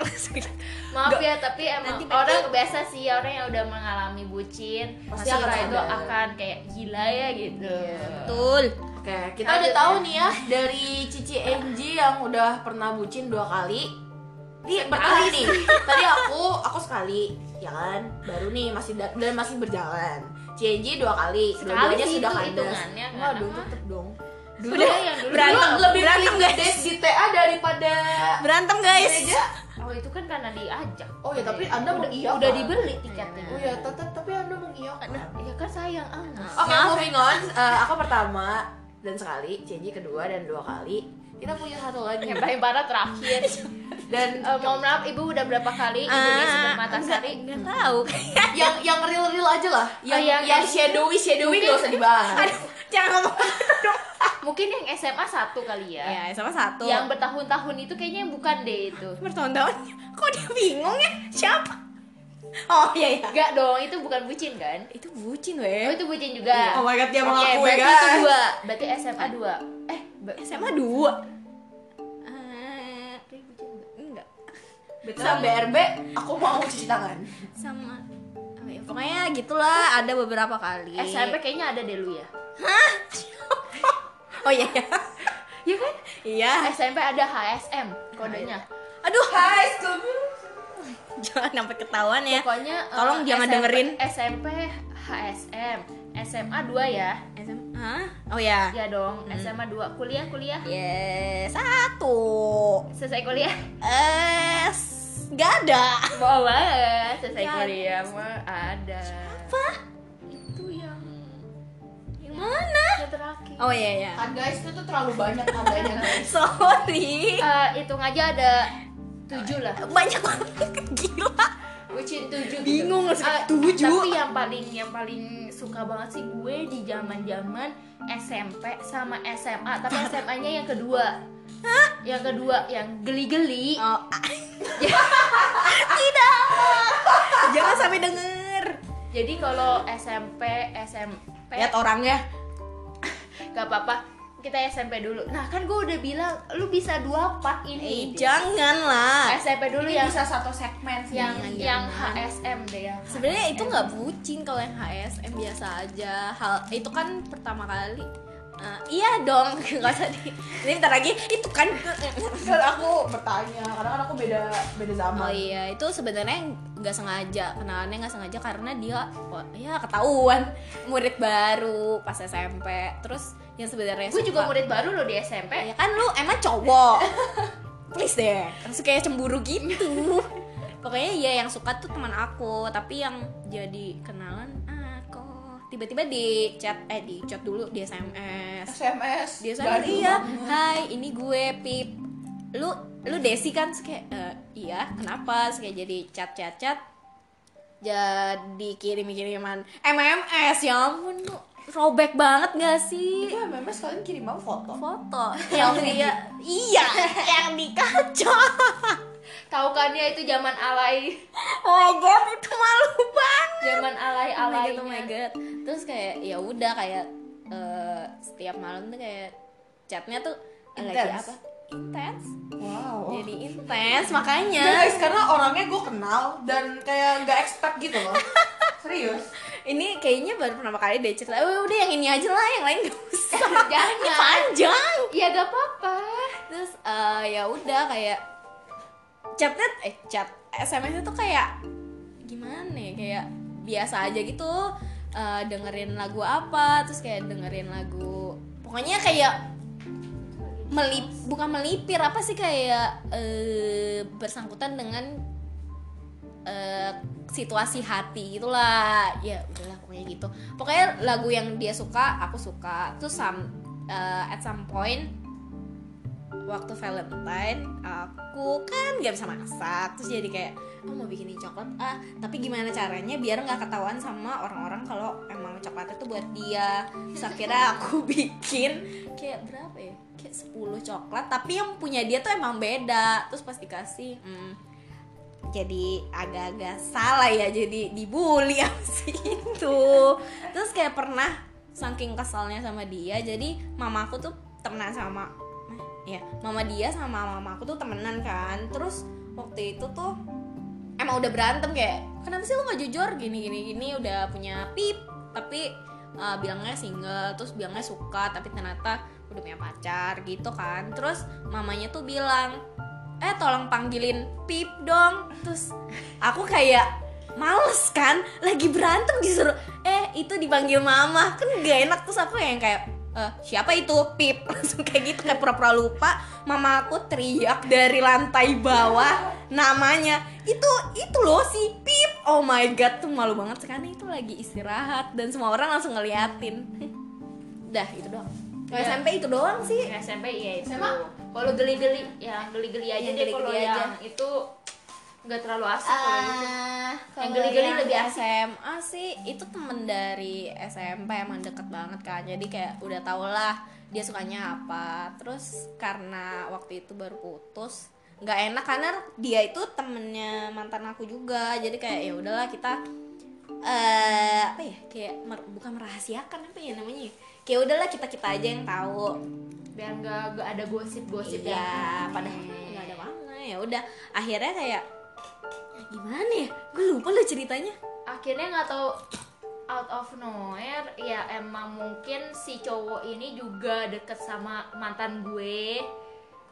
<laughs>
maaf ya tapi emang
Nanti
orang biasa sih orang yang udah mengalami bucin
Pasti akan
itu akan kayak gila ya gitu
Betul.
Oke, kita
Lanjut
udah tahu
ya.
nih ya dari Cici Enji yang udah pernah bucin dua kali. Ini berkali nih. Tadi aku aku sekali, ya kan? Baru nih masih da- dan masih berjalan. Cici dua kali,
Sekali sih
sudah
itu
kandas.
hitungannya,
dong,
apa.
tetep dong.
dulu
Udah,
yang dulu
berantem.
dulu.
lebih
Berantem, guys.
di TA daripada
Berantem guys.
gereja.
oh itu kan karena diajak
Oh ya, tapi Anda
udah,
mengiyakan.
udah dibeli tiketnya
Oh ya, tetap tapi Anda mengiyakan.
ya kan sayang amat
Oke,
Maaf.
moving on. Eh, aku pertama dan sekali, Cici kedua dan dua kali. Kita punya satu lagi.
yang paling parah terakhir <laughs>
Dan
Eh, mohon maaf ibu udah berapa kali ibu Sumber Matasari
Enggak tahu. <laughs>
yang yang real real aja lah yang
yang-
yang,
yang-
shadowy shadowy
mungkin-
gak usah dibahas <laughs>
Aduh, jangan ngomong
mungkin yang SMA satu kali ya
Ya, sama satu.
yang bertahun-tahun itu kayaknya yang bukan deh itu
bertahun-tahun. Kok dia bingung ya? Siapa? Oh iya iya.
enggak dong itu bukan bucin kan
Itu bucin
oh
weh.
itu bucin juga
Oh my God, dia
Oke,
mengakui,
berarti
guys.
itu dua berarti SMA dua eh
SMA 2. Eh, enggak.
betul BRB aku mau cuci tangan
Sama ya, pokoknya gitulah ada beberapa kali.
SMP kayaknya ada deh lu ya
Oh iya ya.
Iya kan
Iya.
SMP ada HSM kodenya
Aduh,
Hai school <laughs>
jangan sampai ketahuan ya.
pokoknya eh,
Tolong jangan
SMP
dengerin.
SMP HSM SMA 2 ya
SM Hah? Oh ya.
ya dong SMA 2 kuliah kuliah
Yes, satu.
selesai kuliah
Eh, nggak ada.
boleh selesai
Ya.
kuliah mah ada
Apa?
itu yang
Yang mana?
yang terakhir
Oh iya ya.
kan guys itu tuh terlalu banyak adanya guys <laughs>
Sorry.
Eh, hitung aja ada tujuh lah
Banyak banget gila.
bucin tujuh
Bingung
gitu.
harus
Eh,
tujuh.
tapi yang paling yang paling suka banget sih gue di zaman zaman SMP sama SMA tapi SMA nya yang kedua yang kedua yang geli-geli
Oh. <laughs> Tidak. Jangan sampai denger.
jadi kalau SMP SMP
Lihat orangnya.
gak apa-apa kita SMP dulu nah kan gue udah bilang lu bisa dua part
Eh,
ini
jangan lah.
SMP dulu
ini
yang
bisa satu segmen sih
yang
Jangan,
yang
jangan.
HSM deh yang
Sebenarnya itu nggak bucin kalau yang HSM biasa aja. Hal itu kan pertama kali. Eh, iya dong, <laughs> nggak usah di. Ini bentar lagi itu kan.
kan aku bertanya karena kan aku beda beda zaman
Oh iya, itu sebenarnya nggak sengaja kenalannya nggak sengaja karena dia oh, ya ketahuan murid baru pas SMP. Terus yang sebenarnya
gue juga murid baru loh di SMP
Ya kan lu emang cowok. <laughs> Please deh, langsung kayak cemburu gitu. <laughs> Pokoknya ya yang suka tuh teman aku, tapi yang jadi kenalan aku tiba-tiba di chat eh di chat dulu di SMS.
SMS
Dia
Gaduh
iya, hai ini gue Pip. Lu lu Desi kan Terus kayak "Eh, iya, kenapa? Terus kayak jadi chat chat chat jadi kirim-kiriman MMS ya ampun lu robek banget gak sih?
itu MMS kalian kirim apa? Foto?
Foto. <laughs> Yang dia iya yang di kaca <laughs>
tahu kan ya itu zaman alay.
Oh my god itu malu banget.
Zaman alay
oh
alay
god oh my god. Terus kayak ya udah kayak eh, setiap malam tuh kayak chatnya tuh lagi
Intens.
apa? Intens
wow.
Jadi intens makanya.
Guys karena orangnya gue kenal dan kayak nggak expect gitu loh. <laughs> Serius
ini kayaknya baru pertama kali dia cerita. Oh, udah yang ini aja lah yang lain gak usah. <laughs>
Jangan.
Panjang.
Ya gak apa-apa.
Terus eh, ya udah kayak chatnya eh chat SMS itu kayak gimana ya kayak biasa aja gitu. Eh, dengerin lagu apa terus kayak dengerin lagu pokoknya kayak melip bukan melipir apa sih kayak eh, bersangkutan dengan eh, situasi hati gitulah. Ya udahlah pokoknya gitu. Pokoknya lagu yang dia suka aku suka. Terus some, eh, at some point waktu Valentine aku kan nggak bisa masak. Terus jadi kayak oh mau bikinin coklat ah. Tapi gimana caranya biar nggak ketahuan sama orang-orang kalau emang nama coklatnya tuh buat dia. Terus akhirnya aku <laughs> bikin kayak berapa ya? Kayak 10 coklat tapi yang punya dia tuh emang beda. Terus pas dikasih hmm, jadi agak-agak salah ya jadi dibully <laughs> sama si itu. Terus kayak pernah saking kesalnya sama dia jadi mamaku tuh temenan sama ya mama dia sama mama aku tuh temenan kan. Terus waktu itu tuh emang udah berantem kayak kenapa sih lu nggak jujur? Gini gini gini udah punya pip. Tapi uh, bilangnya single terus bilangnya suka tapi ternyata udah punya pacar gitu kan. Terus mamanya tuh bilang eh tolong panggilin pip dong. Terus aku kayak males kan lagi berantem disuruh eh itu dipanggil mama. Kan gak enak. Terus aku yang kayak "Eh, siapa itu? Pip. <laughs> Langsung kayak gitu kayak pura-pura lupa. Mama aku teriak dari lantai bawah namanya. Itu itu loh si pip. Oh my god tuh malu banget sekarang itu lagi istirahat dan semua orang langsung ngeliatin. <laughs> Dah itu doang. Kalau
Ya.
SMP itu doang sih.
Ya, SMP iya itu.
SMA?
Kalau geli-geli ya geli-geli aja
Yang
deh kalau yang itu nggak terlalu asik kalau gitu.
Ah,
Yang
kalau
geli-geli lebih asik.
SMA sih itu temen dari SMP emang deket banget kan jadi kayak udah tau lah dia sukanya apa terus karena waktu itu baru putus nggak enak karena dia itu temennya mantan aku juga jadi kayak ya udahlah kita eh apa ya kayak mer- bukan merahasiakan apa ya namanya ya? Kayak udahlah kita kita aja yang tahu.
Biar nggak ada gosip-gosip
iya
yang
padahal nggak ada mana. Ya udah akhirnya kayak "Ya gimana ya? Gue lupa loh ceritanya.
Akhirnya nggak tahu out of nowhere ya emang mungkin si cowok ini juga deket sama mantan gue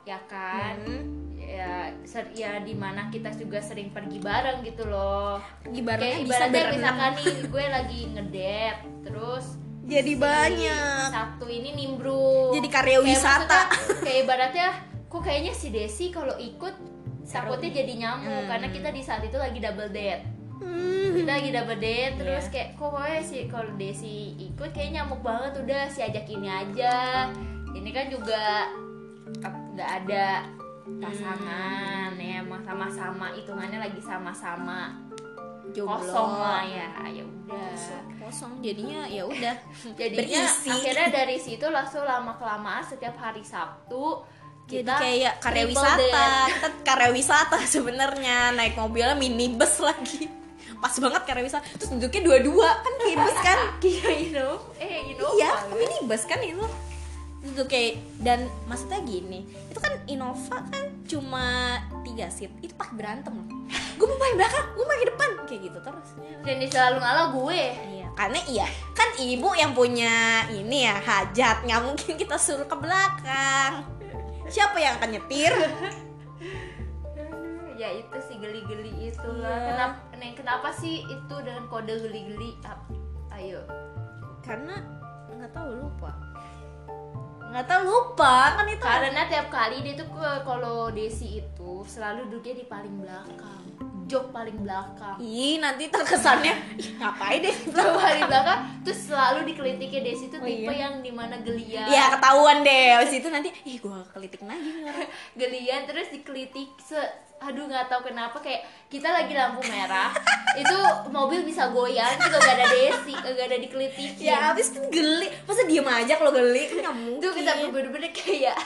ya kan?
Hmm.
ya ser ya di mana kita juga sering pergi bareng gitu loh.
Pergi
kayak
barengnya bisa
ibaratnya misalkan nih gue lagi ngedate terus
jadi
si
banyak
satu ini nimbrung
Jadi karya
Kayak
wisata.
maksudnya, kayak ibaratnya kok kayaknya si Desi kalau ikut takutnya jadi nyamuk
Hmm.
karena kita di saat itu lagi double date
Hmm.
kita lagi double date terus
Iya.
kayak kok pokoknya sih kalau Desi ikut kayak nyamuk banget udah si ajak ini aja ini kan juga nggak ada pasangan ya emang sama-sama hitungannya lagi sama-sama
Jomblo.
kosong lah ya ya udah.
Kosong jadinya ya udah. <laughs>
Jadinya
Berisi.
akhirnya dari situ langsung lama kelamaan setiap hari Sabtu
jadi
kita
kayak karya wisata. kita karya wisata sebenarnya. Naik mobilnya minibus lagi. Pas banget karya wisata. Terus duduknya dua-dua. Kan kayak bus kan? <laughs>
Iya, Innova. Eh, Innova.
iya minibus kan itu duduk kayak dan maksudnya gini itu kan Innova kan cuma tiga seat itu pakai berantem loh gue mau paling belakang gue paling depan kayak gitu terus
Dan dia selalu ngalah gue.
Iya, karena iya kan ibu yang punya ini ya hajat nggak mungkin kita suruh ke belakang. Siapa yang akan nyetir? <laughs>
ya itu sih geli-geli itulah.
Iya.
Kenapa Neng, kenapa sih itu dengan kode geli-geli? Ayo.
Karena nggak tahu lupa. Nggak tahu lupa kan itu.
Karena tiap kali dia tuh kalau Desi itu selalu duduknya di paling belakang. Jok paling belakang.
Ih, nanti terkesannya <laughs> "Ih, ngapain deh? <laughs>
Jok paling belakang terus selalu dikelitikin Desi tuh
Oh,
tipe
iya?
yang di mana gelian.
Ya ketahuan deh. Abis itu nanti, ih gua kelitikin lagi <laughs>
gelian terus dikelitik se aduh nggak tahu kenapa kayak kita lagi lampu merah itu mobil bisa goyang juga gak ada desi gak ada dikelitikin
Ya abis itu geli. Masa diem aja kalau geli kan nggak mungkin.
itu kita bener-bener kayak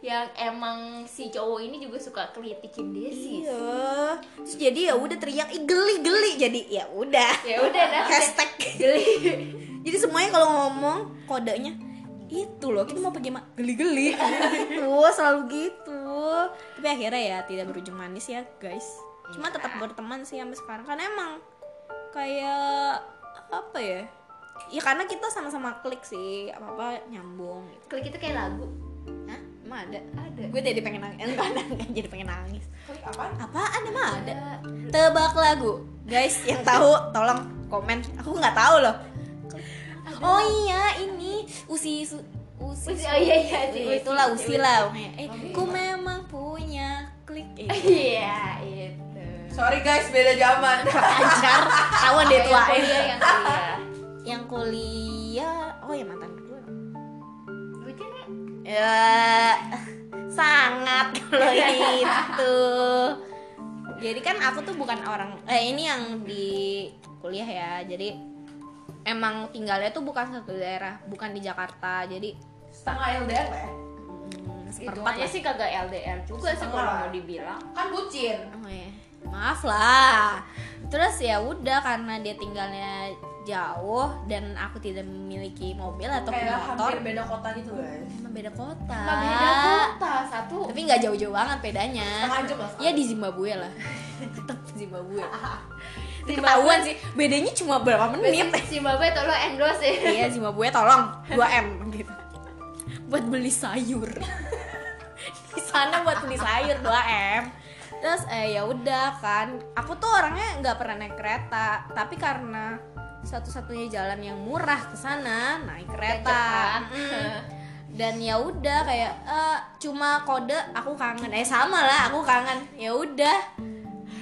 yang emang si cowok ini juga suka kelitikin desi
Iya. Terus jadi ya udah teriak, ih geli geli. Jadi ya udah.
ya udah nah
Hashtag
geli
Jadi semuanya kalau ngomong kodenya itu loh kita mau pergi ma- geli-geli <laughs> gitu selalu gitu tapi akhirnya ya tidak berujung manis ya guys. Cuma tetap berteman sih sampai sekarang. Karena emang kayak apa ya? Ya karena kita sama-sama klik sih. Apa apa nyambung gitu.
klik itu kayak lagu.
Hah? emang ada?
Ada.
Gue jadi pengen nangis. Enggak ada enggak. Jadi pengen nangis.
Klik apaan?
apaan? Emang ada. tebak lagu. Guys yang tahu tolong komen. Aku nggak tahu loh. Oh iya ini. Usi su- usi,
Usi, oh iya, iya,
Usi,
usi,
itulah
usi,
usi lah eh ku memang punya klik eh,
iya itu.
Sorry guys, beda zaman. <laughs>
ajar tahu deh tua.
Yang kuliah yang kuliah.
Yang kuliah oh ya mantan gue
lucu nih
ya sangat kalau <laughs> itu jadi kan aku tuh bukan orang eh ini yang di kuliah ya. Jadi emang tinggalnya tuh bukan satu daerah bukan di Jakarta. Jadi
setengah LDR lah ya
hmm,
Hitungannya sih kagak LDR juga sih kalau mau dibilang.
kan bucin.
Oh, iya. maaf lah. Terus ya udah karena dia tinggalnya jauh dan aku tidak memiliki mobil atau
kayak
motor.
hampir beda kota gitu guys.
emang beda kota.
Nggak beda kota satu.
tapi nggak jauh-jauh banget bedanya.
Setengah jam lah
ya di Zimbabwe lah. <laughs> Tetap <laughs> Zimbabwe. Ketahuan sih bedanya cuma berapa menit?
Zimbabwe tolong endorse ya.
iya Zimbabwe tolong 2 m gitu buat beli sayur. Di sana buat beli sayur 2 m. Terus eh ya udah kan. Aku tuh orangnya nggak pernah naik kereta. Tapi karena satu-satunya jalan yang murah ke sana naik kereta. Mm. dan ya udah kayak eh, cuma kode aku kangen. Eh sama lah aku kangen. Ya udah.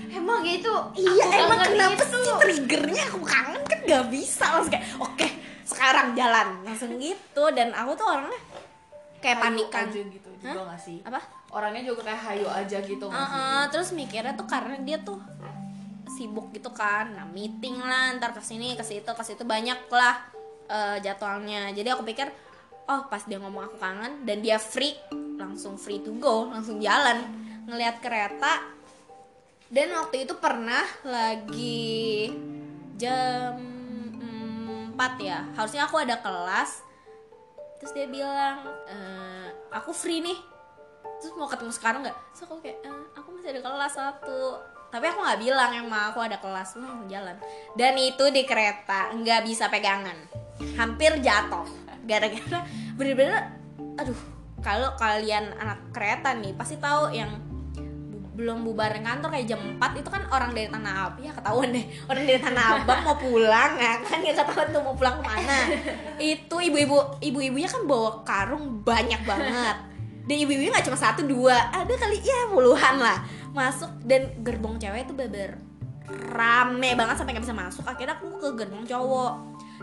Emang gitu.
Iya
Aku
emang kenapa
gitu.
sih triggernya aku kangen? Kan gak bisa langsung kayak oke sekarang jalan. Langsung gitu. Dan aku tuh orangnya kayak panikan
aja gitu juga gak sih?
Apa?
Orangnya juga kayak hayu aja gitu sih?
Heeh, terus mikirnya tuh karena dia tuh sibuk gitu kan nah meeting lah ntar ke sini ke situ ke situ banyak lah eh, jadwalnya. Jadi aku pikir oh pas dia ngomong aku kangen dan dia free langsung free to go langsung jalan ngelihat kereta. Dan waktu itu pernah lagi jam 4 ya harusnya aku ada kelas terus dia bilang "Eh, aku free nih. Terus mau ketemu sekarang nggak? Terus aku kayak "Eh, aku masih ada kelas satu. Tapi aku nggak bilang emang aku ada kelas lu langsung jalan. Dan itu di kereta nggak bisa pegangan. Hampir jatuh. Gara-gara bener-bener aduh kalau kalian anak kereta nih pasti tahu yang belum bubarin kantor kayak jam 4 itu kan orang dari tanah abang ya ketahuan deh orang dari tanah abang mau pulang ya kan ya ketahuan tuh mau pulang ke mana. Itu ibu-ibu ibu-ibunya kan bawa karung banyak banget. Dan ibu-ibunya nggak cuma satu dua ada kali ya puluhan lah. Masuk dan gerbong cewek itu beber rame banget sampai nggak bisa masuk. Akhirnya aku ke gerbong cowok.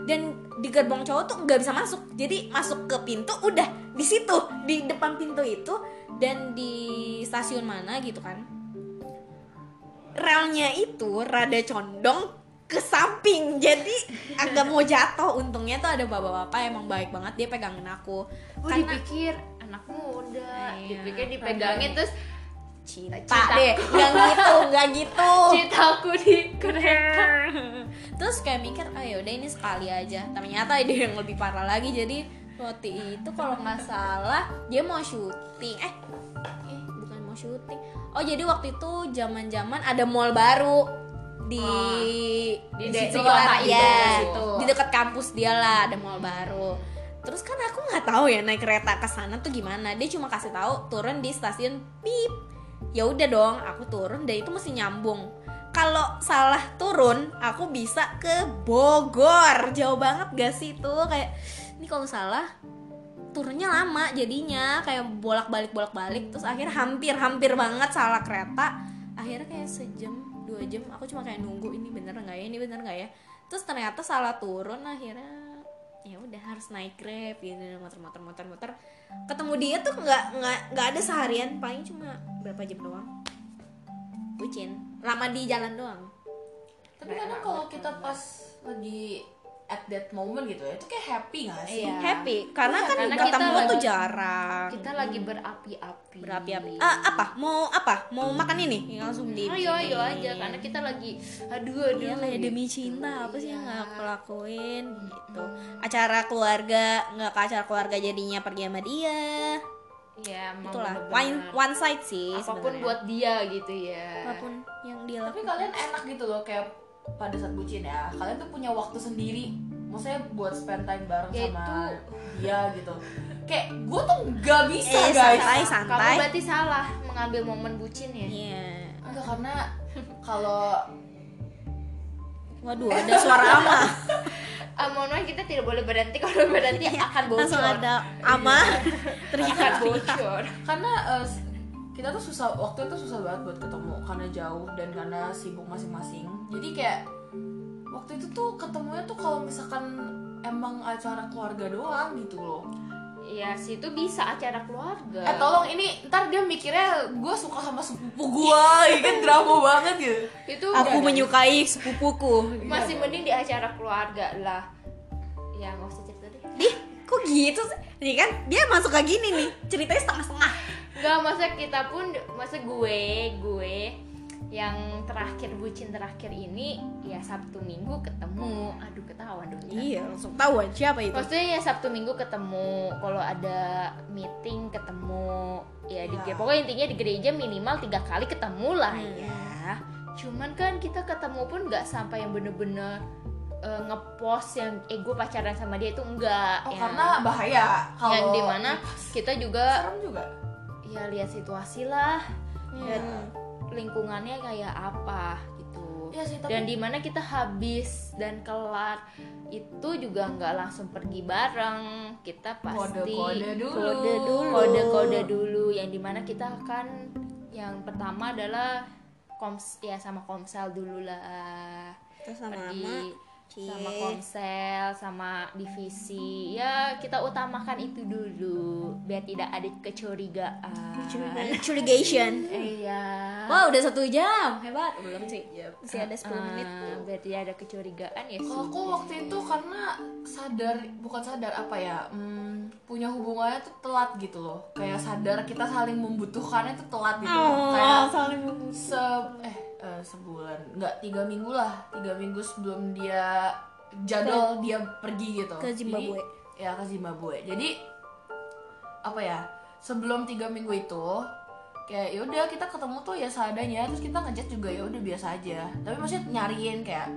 Dan di gerbong cowok tuh nggak bisa masuk. Jadi masuk ke pintu udah di situ di depan pintu itu dan di stasiun mana gitu kan relnya itu rada condong ke samping. Jadi agak mau jatuh. Untungnya tuh ada bapak-bapak emang baik banget dia pegangin aku.
Oh,
karena
dipikir anak muda,
Iya,
dipikir dipegangin terus
cinta,
cinta.
deh. nggak gitu nggak gitu. <laughs>
Cintaku di kereta.
terus kayak mikir ah yaudah ini sekali aja. Ternyata ada yang lebih parah lagi. Jadi waktu itu kalau nggak salah dia mau syuting. Eh eh bukan mau syuting. Oh jadi waktu itu zaman zaman ada mall baru di
di
de-
situ itu,
ya,
di
di dekat kampus dia lah ada mall baru. Terus kan aku nggak tahu ya naik kereta ke sana tuh gimana. Dia cuma kasih tahu turun di stasiun pip. Ya udah dong aku turun dan itu mesti nyambung. Kalau salah turun aku bisa ke Bogor. Jauh banget gak sih tuh? Kayak ini kalau salah turunnya lama jadinya. Kayak bolak balik bolak balik terus akhirnya hampir hampir banget salah kereta. Akhirnya kayak sejam dua jam aku cuma kayak nunggu ini bener nggak ya? Ini bener nggak ya? Terus ternyata salah turun akhirnya ya udah harus naik grab gitu motor motor motor motor ketemu dia tuh nggak nggak nggak ada seharian paling cuma berapa jam doang. Bucin lama di jalan doang.
Tapi kadang kalau kita pas lagi at that moment gitu ya itu kayak happy gak sih
Iya.
happy karena kan
Karena kita
ketemu
lagi-
tuh jarang
Kita lagi berapi-api.
berapi-api ah, apa mau apa mau makan ini yang langsung di
Ayo ayo aja karena kita lagi aduh aduh.
Iya kayak demi
gitu.
cinta apa sih yang
Iya.
nggak aku lakuin gitu acara keluarga nggak ke acara keluarga jadinya pergi sama dia
Iya,
itulah
bener-bener.
one one side sih
apa pun
sebenarnya.
buat dia gitu ya.
apa pun yang dia
tapi
lakukan
kalian enak gitu loh kayak pada saat bucin ya. Kalian tuh punya waktu sendiri. Maksudnya buat spend time bareng
Ya
sama dia gitu. Kayak gue tuh gak bisa
Eh,
guys.
santai
Kamu
santai
berarti salah mengambil momen bucin ya.
iya.
Enggak karena kalau
waduh ada suara ama. <laughs>
Ah, mohon maaf kita tidak boleh berhenti kalau berhenti akan bocor.
langsung ada ama.
Akan
teriak
bocor.
karena eh, kita tuh susah waktu itu susah banget buat ketemu karena jauh dan karena sibuk masing-masing jadi kayak waktu itu tuh ketemunya tuh kalau misalkan emang acara keluarga doang gitu loh
Iya sih itu bisa acara keluarga.
eh tolong ini ntar dia mikirnya gue suka sama sepupu gue <laughs> ya kan drama banget gitu
itu
aku menyukai sepupuku
masih mending di acara keluarga lah. ya nggak usah cerita deh
Dih, kok gitu sih? Nih kan dia masuk kayak gini nih, ceritanya setengah-setengah.
Nggak masa kita pun masa gue gue yang terakhir bucin terakhir ini ya sabtu minggu ketemu aduh ketawa dong ntar.
Iya, langsung tahuan siapa itu.
Maksudnya ya Sabtu Minggu ketemu, kalau ada meeting ketemu, ya di
Ya.
pokoknya intinya di gereja minimal tiga kali ketemu lah
Hmm.
ya. Cuman kan kita ketemu pun nggak sampai yang bener-bener eh, ngepost yang eh gue pacaran sama dia itu enggak
Oh,
ya.
karena bahaya kalau
yang di mana kita juga
serem juga.
Ya lihat situasi lah.
Iya.
dan lingkungannya kayak apa gitu.
Iya sih, tapi
dan di mana kita habis dan kelar itu juga nggak langsung pergi bareng. Kita pasti
Kode-kode dulu.
kode dulu. Kode-kode dulu. Yang di mana kita akan yang pertama adalah koms ya sama komsel dulu lah.
Terus sama
pergi
Mama,
sama komsel sama divisi ya kita utamakan itu dulu biar tidak ada kecurigaan
Curigation. <laughs>
iya
Wah, udah satu jam. Hebat. Belum sih. Masih ada 10
Ah,
menit.
biar tidak ada kecurigaan ya
Kalau aku waktu itu karena sadar bukan sadar apa ya hmm, punya hubungannya tuh telat gitu loh kayak sadar kita saling membutuhkannya tuh telat gitu loh. kayak
saling
se eh eh, sebulan. Nggak tiga minggu lah. Tiga minggu sebelum dia jadwal dia pergi gitu.
ke Zimbabwe.
Jadi- ya ke Zimbabwe. Jadi apa ya sebelum tiga minggu itu kayak yaudah kita ketemu tuh ya seadanya. Terus kita ngechat juga ya udah biasa aja. Tapi maksudnya nyariin kayak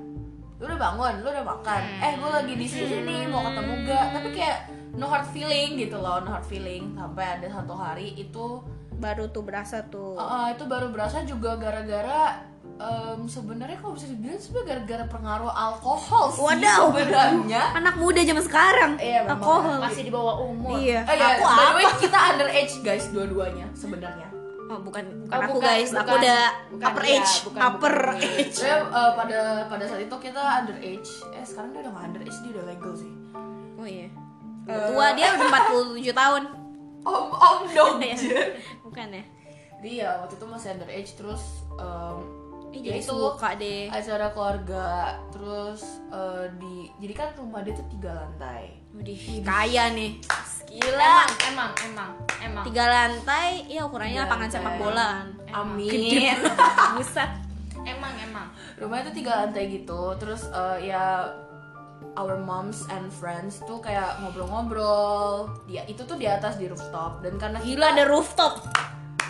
lu udah bangun lu udah makan. Eh gue lagi di sini nih mau ketemu gak tapi kayak no hard feeling gitu loh no hard feeling. Sampai ada satu hari itu
Baru tuh berasa tuh.
Uh, itu baru berasa juga gara-gara em, sebenarnya kalau bisa dibilang sebenarnya gara-gara pengaruh alkohol sih
Wadaw.
sebenarnya.
Anak muda zaman sekarang.
Iya, memang.
Alkohol.
masih di bawah umur
Iya.
Oh iya,
Aku
by the way,
apa?
kita underage guys dua-duanya sebenarnya.
Oh, bukan bukan
Oh,
aku
bukan,
guys. aku
bukan.
udah
Bukan
upper
dia,
age.
bukan,
upper
bukan
age.
Saya uh, pada pada saat itu kita underage. Eh sekarang dia udah gak underage, dia udah legal sih.
Oh iya. Udah tua dia udah <laughs> 47 tahun.
Om om dong.
Bukan ya?
Dia waktu itu masih underage terus um, ya
jadi
itu
suka deh.
acara keluarga terus uh, di jadi kan rumah dia tuh tiga lantai.
Widih, kaya nih. Gila.
emang emang emang emang
Tiga lantai, iya ukurannya
Tiga
lapangan sepak bola.
Amin. <laughs>
Buset.
emang emang
rumahnya tuh tiga lantai gitu terus eh, ya our moms and friends tuh kayak ngobrol-ngobrol. Dia itu tuh di atas di rooftop. Dan karena
Gila ada rooftop.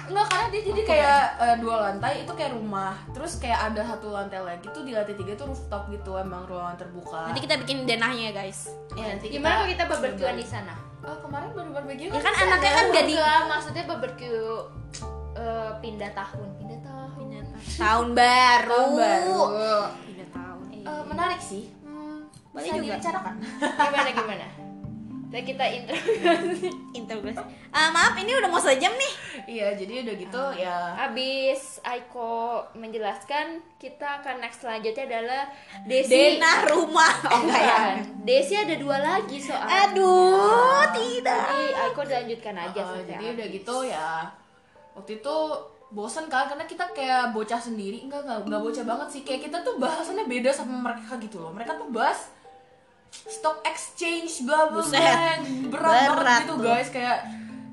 enggak karena dia jadi kayak eh, dua lantai itu kayak rumah. Terus kayak ada satu lantai lagi tuh di lantai tiga tuh rooftop gitu emang ruangan terbuka.
Nanti kita bikin denahnya ya guys.
ya, nanti
gimana kalau kita barbekyuan di sana?
Oh kemarin baru barbecue
Ya kan anaknya kan gak di
Enggak, maksudnya barbecue eh, pindah tahun. Pindah tahun.
Tahun. Baru.
tahun baru.
Pindah tahun.
Eh, menarik sih bisa
juga.
dibicarakan <laughs>
gimana gimana Ntar kita intro
Integrasi. Ah, maaf ini udah mau sejam nih.
iya jadi udah gitu ya
Abis Aiko menjelaskan kita akan next selanjutnya adalah Desi
Denah rumah. Oh enggak ya.
Desi ada dua lagi soalnya
Aduh, tidak.
Jadi Aiko dilanjutkan aja
Uh, jadi
habis.
udah gitu ya waktu itu bosen kan karena kita kayak bocah sendiri enggak enggak enggak bocah banget sih kayak kita tuh bahasannya beda sama mereka gitu loh mereka tuh bahas stock exchange bla bla bla berat,
Berat
banget gitu
tuh.
guys. Kayak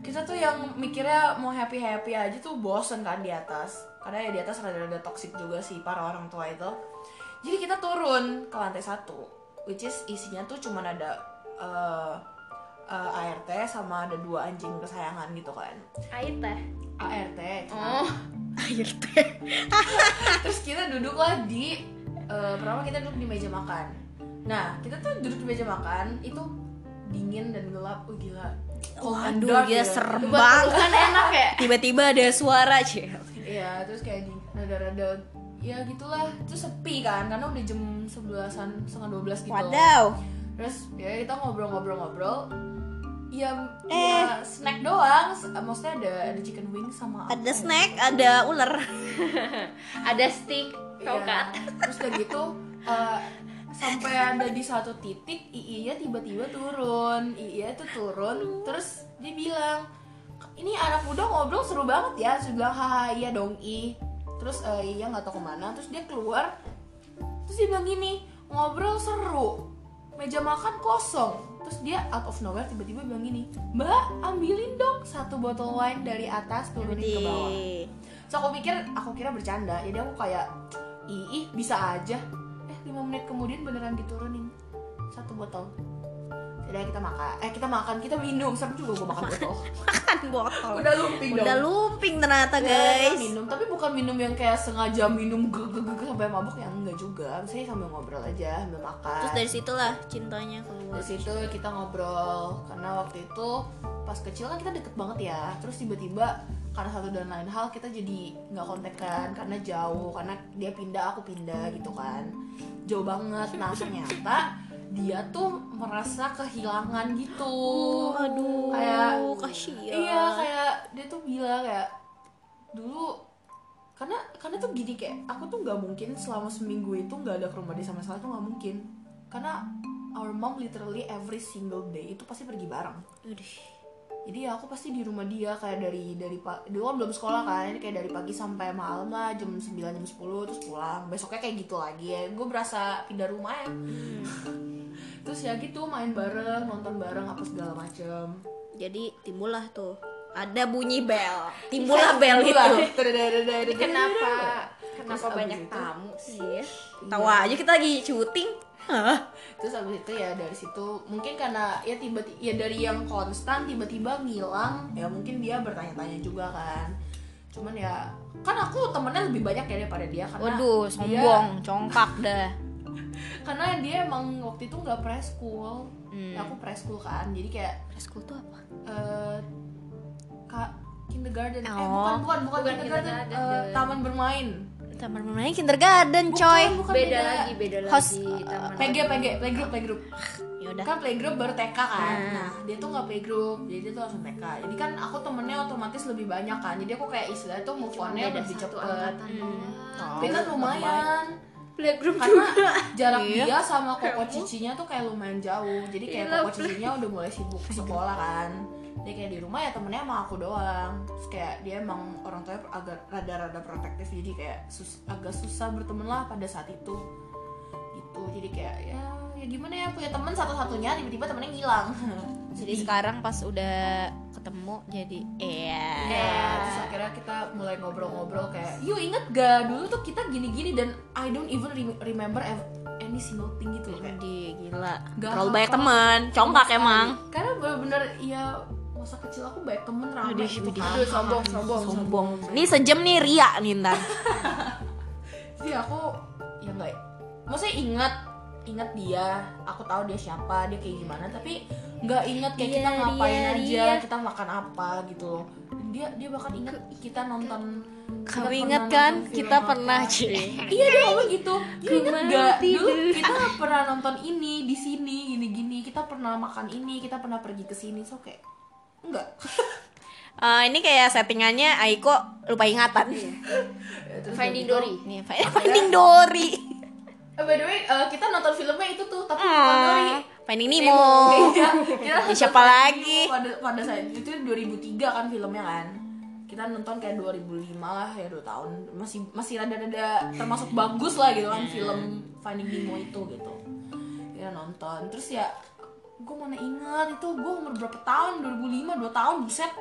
kita tuh yang mikirnya mau happy happy aja tuh bosen kan di atas. Karena ya di atas rada-rada toxic juga sih para orang tua itu. Jadi kita turun ke lantai satu which is isinya tuh cuman ada uh, uh, ART sama ada dua anjing kesayangan gitu kan.
Air teh
ART
Oh.
Air teh. <laughs>
terus kita duduklah di eh, pertama kita duduk di meja makan nah kita tuh duduk di meja makan itu dingin dan gelap oh gila
Waduh,
dark
dia
ya.
serem banget.
pelukan enak ya <laughs>
Tiba-tiba ada suara, Cel.
iya terus kayak di- rada-rada ya gitulah itu sepi kan karena udah jam sebelasan setengah dua belas gitu
Wadaw.
terus ya kita ngobrol-ngobrol-ngobrol ya,
Eh.
ya snack doang maksudnya ada ada chicken wings sama
Ada
apa ya?
snack, ada ular. <laughs>
Ada stick
Iya.
Tokat
terus udah gitu eh, sampai ada di satu titik Iya tiba-tiba turun. Iya tuh turun terus dia bilang ini anak muda ngobrol seru banget ya. Terus bilang haha iya dong i. Terus eh, iya nggak tahu ke mana terus dia keluar. Terus dia bilang gini ngobrol seru meja makan kosong. Terus dia out of nowhere tiba-tiba bilang gini mbak ambilin dong satu botol wine dari atas turunin ke bawah. So aku pikir aku kira bercanda. Jadi aku kayak ih bisa aja eh lima menit kemudian beneran diturunin. Satu botol. Jadi kita makan. Eh kita makan. Kita minum. Sama juga gue makan botol. <laughs>
Makan botol.
Udah lumping dong.
Udah lumping ternyata
Ya, kita
guys.
minum. Tapi bukan minum yang kayak sengaja minum ge ge ge ge sampai mabuk yang enggak juga. Misalnya sambil ngobrol aja sambil makan.
Terus dari situlah cintanya keluar.
Dari situ kita ngobrol. Karena waktu itu pas kecil kan kita deket banget ya. Terus tiba-tiba karena satu dan lain hal kita jadi nggak kontekan karena jauh karena dia pindah aku pindah gitu kan. Jauh banget. Nah ternyata dia tuh merasa kehilangan gitu.
Aduh
kayak
kasihan.
iya kayak dia tuh bilang kayak dulu karena karena tuh gini kayak aku tuh nggak mungkin selama seminggu itu nggak ada ke rumah dia sama sekali tuh nggak mungkin. Karena our mom literally every single day itu pasti pergi bareng.
Udah.
Jadi ya aku pasti di rumah dia kayak dari dari pa- dulu kan belum sekolah kan kayak dari pagi sampai malam lah jam 9 jam 10 terus pulang. Besoknya kayak gitu lagi ya. Gue berasa pindah rumah ya. Terus ya gitu main bareng nonton bareng apa segala macem.
Jadi timbullah tuh. Ada bunyi bel. <laughs> Timbullah bel itu.
kenapa? kenapa banyak tamu sih?
Iya. Tahu aja kita lagi syuting Hah?
terus abis itu ya dari situ mungkin karena ya tiba-tiba ya dari yang konstan tiba-tiba ngilang ya mungkin dia bertanya-tanya juga kan cuman ya kan aku temennya lebih banyak ya daripada dia karena
waduh
dia-
sombong congkak dah <laughs>
karena dia emang waktu itu nggak preschool
Hmm.
ya aku preschool kan jadi kayak
preschool tuh apa
eh kak kindergarten eh
Oh.
bukan bukan bukan,
Bukan
kindergarten,
kindergarten, deh.
taman bermain
taman bermain kindergarten
Bukan,
coy.
bukan
beda lagi beda
Host-
lagi taman
PG PG playgroup playgroup
yaudah.
Kan playgroup baru TK kan?
Hmm.
nah dia tuh nggak playgroup jadi dia tuh langsung TK jadi kan aku temennya otomatis lebih banyak kan. Jadi aku kayak istilahnya tuh move on-nya
beda
lebih cepet.
angkatan.
Hmm.
doang.
tapi kan lumayan.
playgroup
karena jarak
Iya.
dia sama koko cicinya tuh kayak lumayan jauh. Jadi kayak
Iya,
koko cicinya udah mulai sibuk sekolah kan dia kayak di rumah ya temennya emang aku doang. Terus kayak dia emang orang tuanya agak rada-rada protektif jadi kayak sus- agak susah berteman lah pada saat itu. Gitu. Jadi kayak ya ya gimana ya punya temen satu-satunya tiba-tiba temennya ngilang. <laughs>
Jadi sekarang pas udah ketemu jadi iya.
Ya, terus akhirnya kita mulai ngobrol-ngobrol kayak, yuk inget gak dulu tuh kita gini-gini dan I don't even rem- remember any single thing gitu loh kayak.
di gila.
Gak
terlalu banyak teman. Congkak emang.
Karena bener-bener ya masa kecil aku banyak temen rame
Aduh,
gitu kan.
Aduh, sombong, sombong,
sombong ini sejam nih Ria nih ntar <laughs>
Jadi aku ya nggak, maksudnya ingat ingat dia, aku tahu dia siapa, dia kayak gimana, tapi nggak ingat kayak kita
Dia,
ngapain
dia,
aja,
dia.
kita makan apa gitu loh. Dia dia bahkan ingat kita nonton.
kamu inget kan kita pernah cie
Iya dia ngomong gitu. You inget gak dulu kita pernah nonton ini di sini gini-gini. Kita pernah makan ini, kita pernah pergi ke sini. So kayak enggak.
Eh, ini kayak settingannya Aiko lupa ingatan
Terus
Finding
udah
Dory
nih Finding Dory
eh, by the way, eh, kita nonton filmnya itu tuh, tapi bukan Dory.
Ah, <laughs> Finding Nemo
Iya, kita nonton
siapa
Finding
lagi?
Nemo Pada pada saat itu 2003 kan filmnya kan. Kita nonton kayak 2005 lah ya 2 tahun. Masih masih rada-rada termasuk bagus lah gitu kan film Finding Nemo itu gitu. Kita nonton. Terus ya gue mana ingat itu gue umur berapa tahun? 2005 2 tahun buset.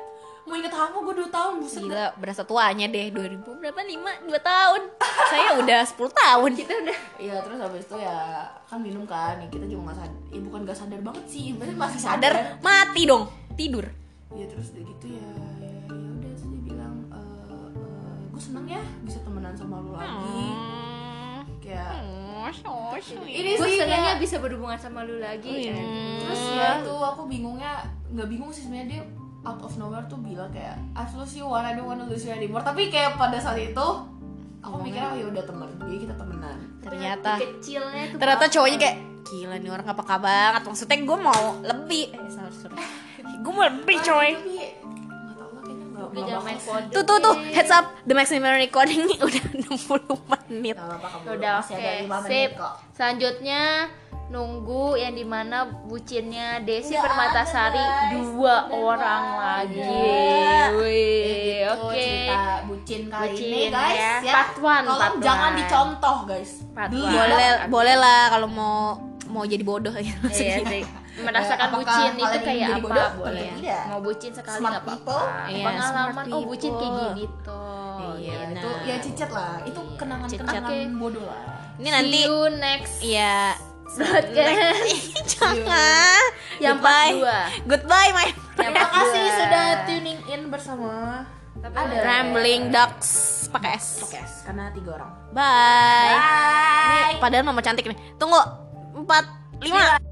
Mau inget apa gue 2 tahun buset
Gila, berasa tuanya deh 2000 berapa? 5, 2 tahun. Saya udah 10 tahun.
Kita udah
Iya terus habis itu ya kan minum kan ya kita juga nggak sadar ya bukan nggak sadar banget sih berarti masih sadar.
Sadar, mati dong Tidur.
Ya terus udah gitu ya ya ya udah terus dia bilang gue seneng ya bisa temenan sama lu lagi.
Hmm.
kayak
sweet.
Ini
gue
sih
senangnya bisa berhubungan sama lu lagi
Hmm.
terus ya itu aku bingungnya nggak bingung sih sebenarnya dia out of nowhere tuh bilang kayak I've lost you one I don't wanna lose you anymore. Tapi kayak pada saat itu aku mikirnya oh ya udah temen jadi kita temenan.
Ternyata.
Kecilnya tuh
Ternyata cowoknya kayak Gila nih orang apa banget Maksudnya gue mau lebih. Eh sorry sorry. Gue mau lebih coy
Oke, jangan main
Tuh tuh tuh. Heads up The maximum recording nih <laughs> Udah 60 menit
Gak apa-apa kamu
udah
masih
oke
ada lima
sip
menit kok
selanjutnya nunggu yang di mana bucinnya Desi
Nggak
Permatasari
ada,
dua orang lagi
ada.
Wih,
Gitu,
oke
cerita bucin kali
Bucin,
ini guys
ya.
ya,
Part one,
Tolong
part
jangan
one.
dicontoh guys
Part one.
ya.
boleh boleh lah kalau mau mau jadi bodoh ya
Iya. Merasakan
Apakah
bucin itu kayak apa?
bodoh?
Boleh.
Tidak.
Mau bucin sekali
Smart
nggak
people.
apa-apa.
Iya,
Pengalaman oh bucin kayak gini tuh.
Iya, benar.
itu ya cicet lah itu
Iya,
kenangan-kenangan
cicet.
bodoh lah
Ini nanti
See you next
Iya.
broadcast. <laughs>
Jangan.
Yang part
Goodbye.
dua.
Goodbye my
terima
part
kasih
dua.
sudah tuning in bersama
Ada
Rambling Ducks pakai S.
podcast karena tiga orang
Bye.
bye
Ini padahal mama cantik nih. Tunggu. Empat, lima.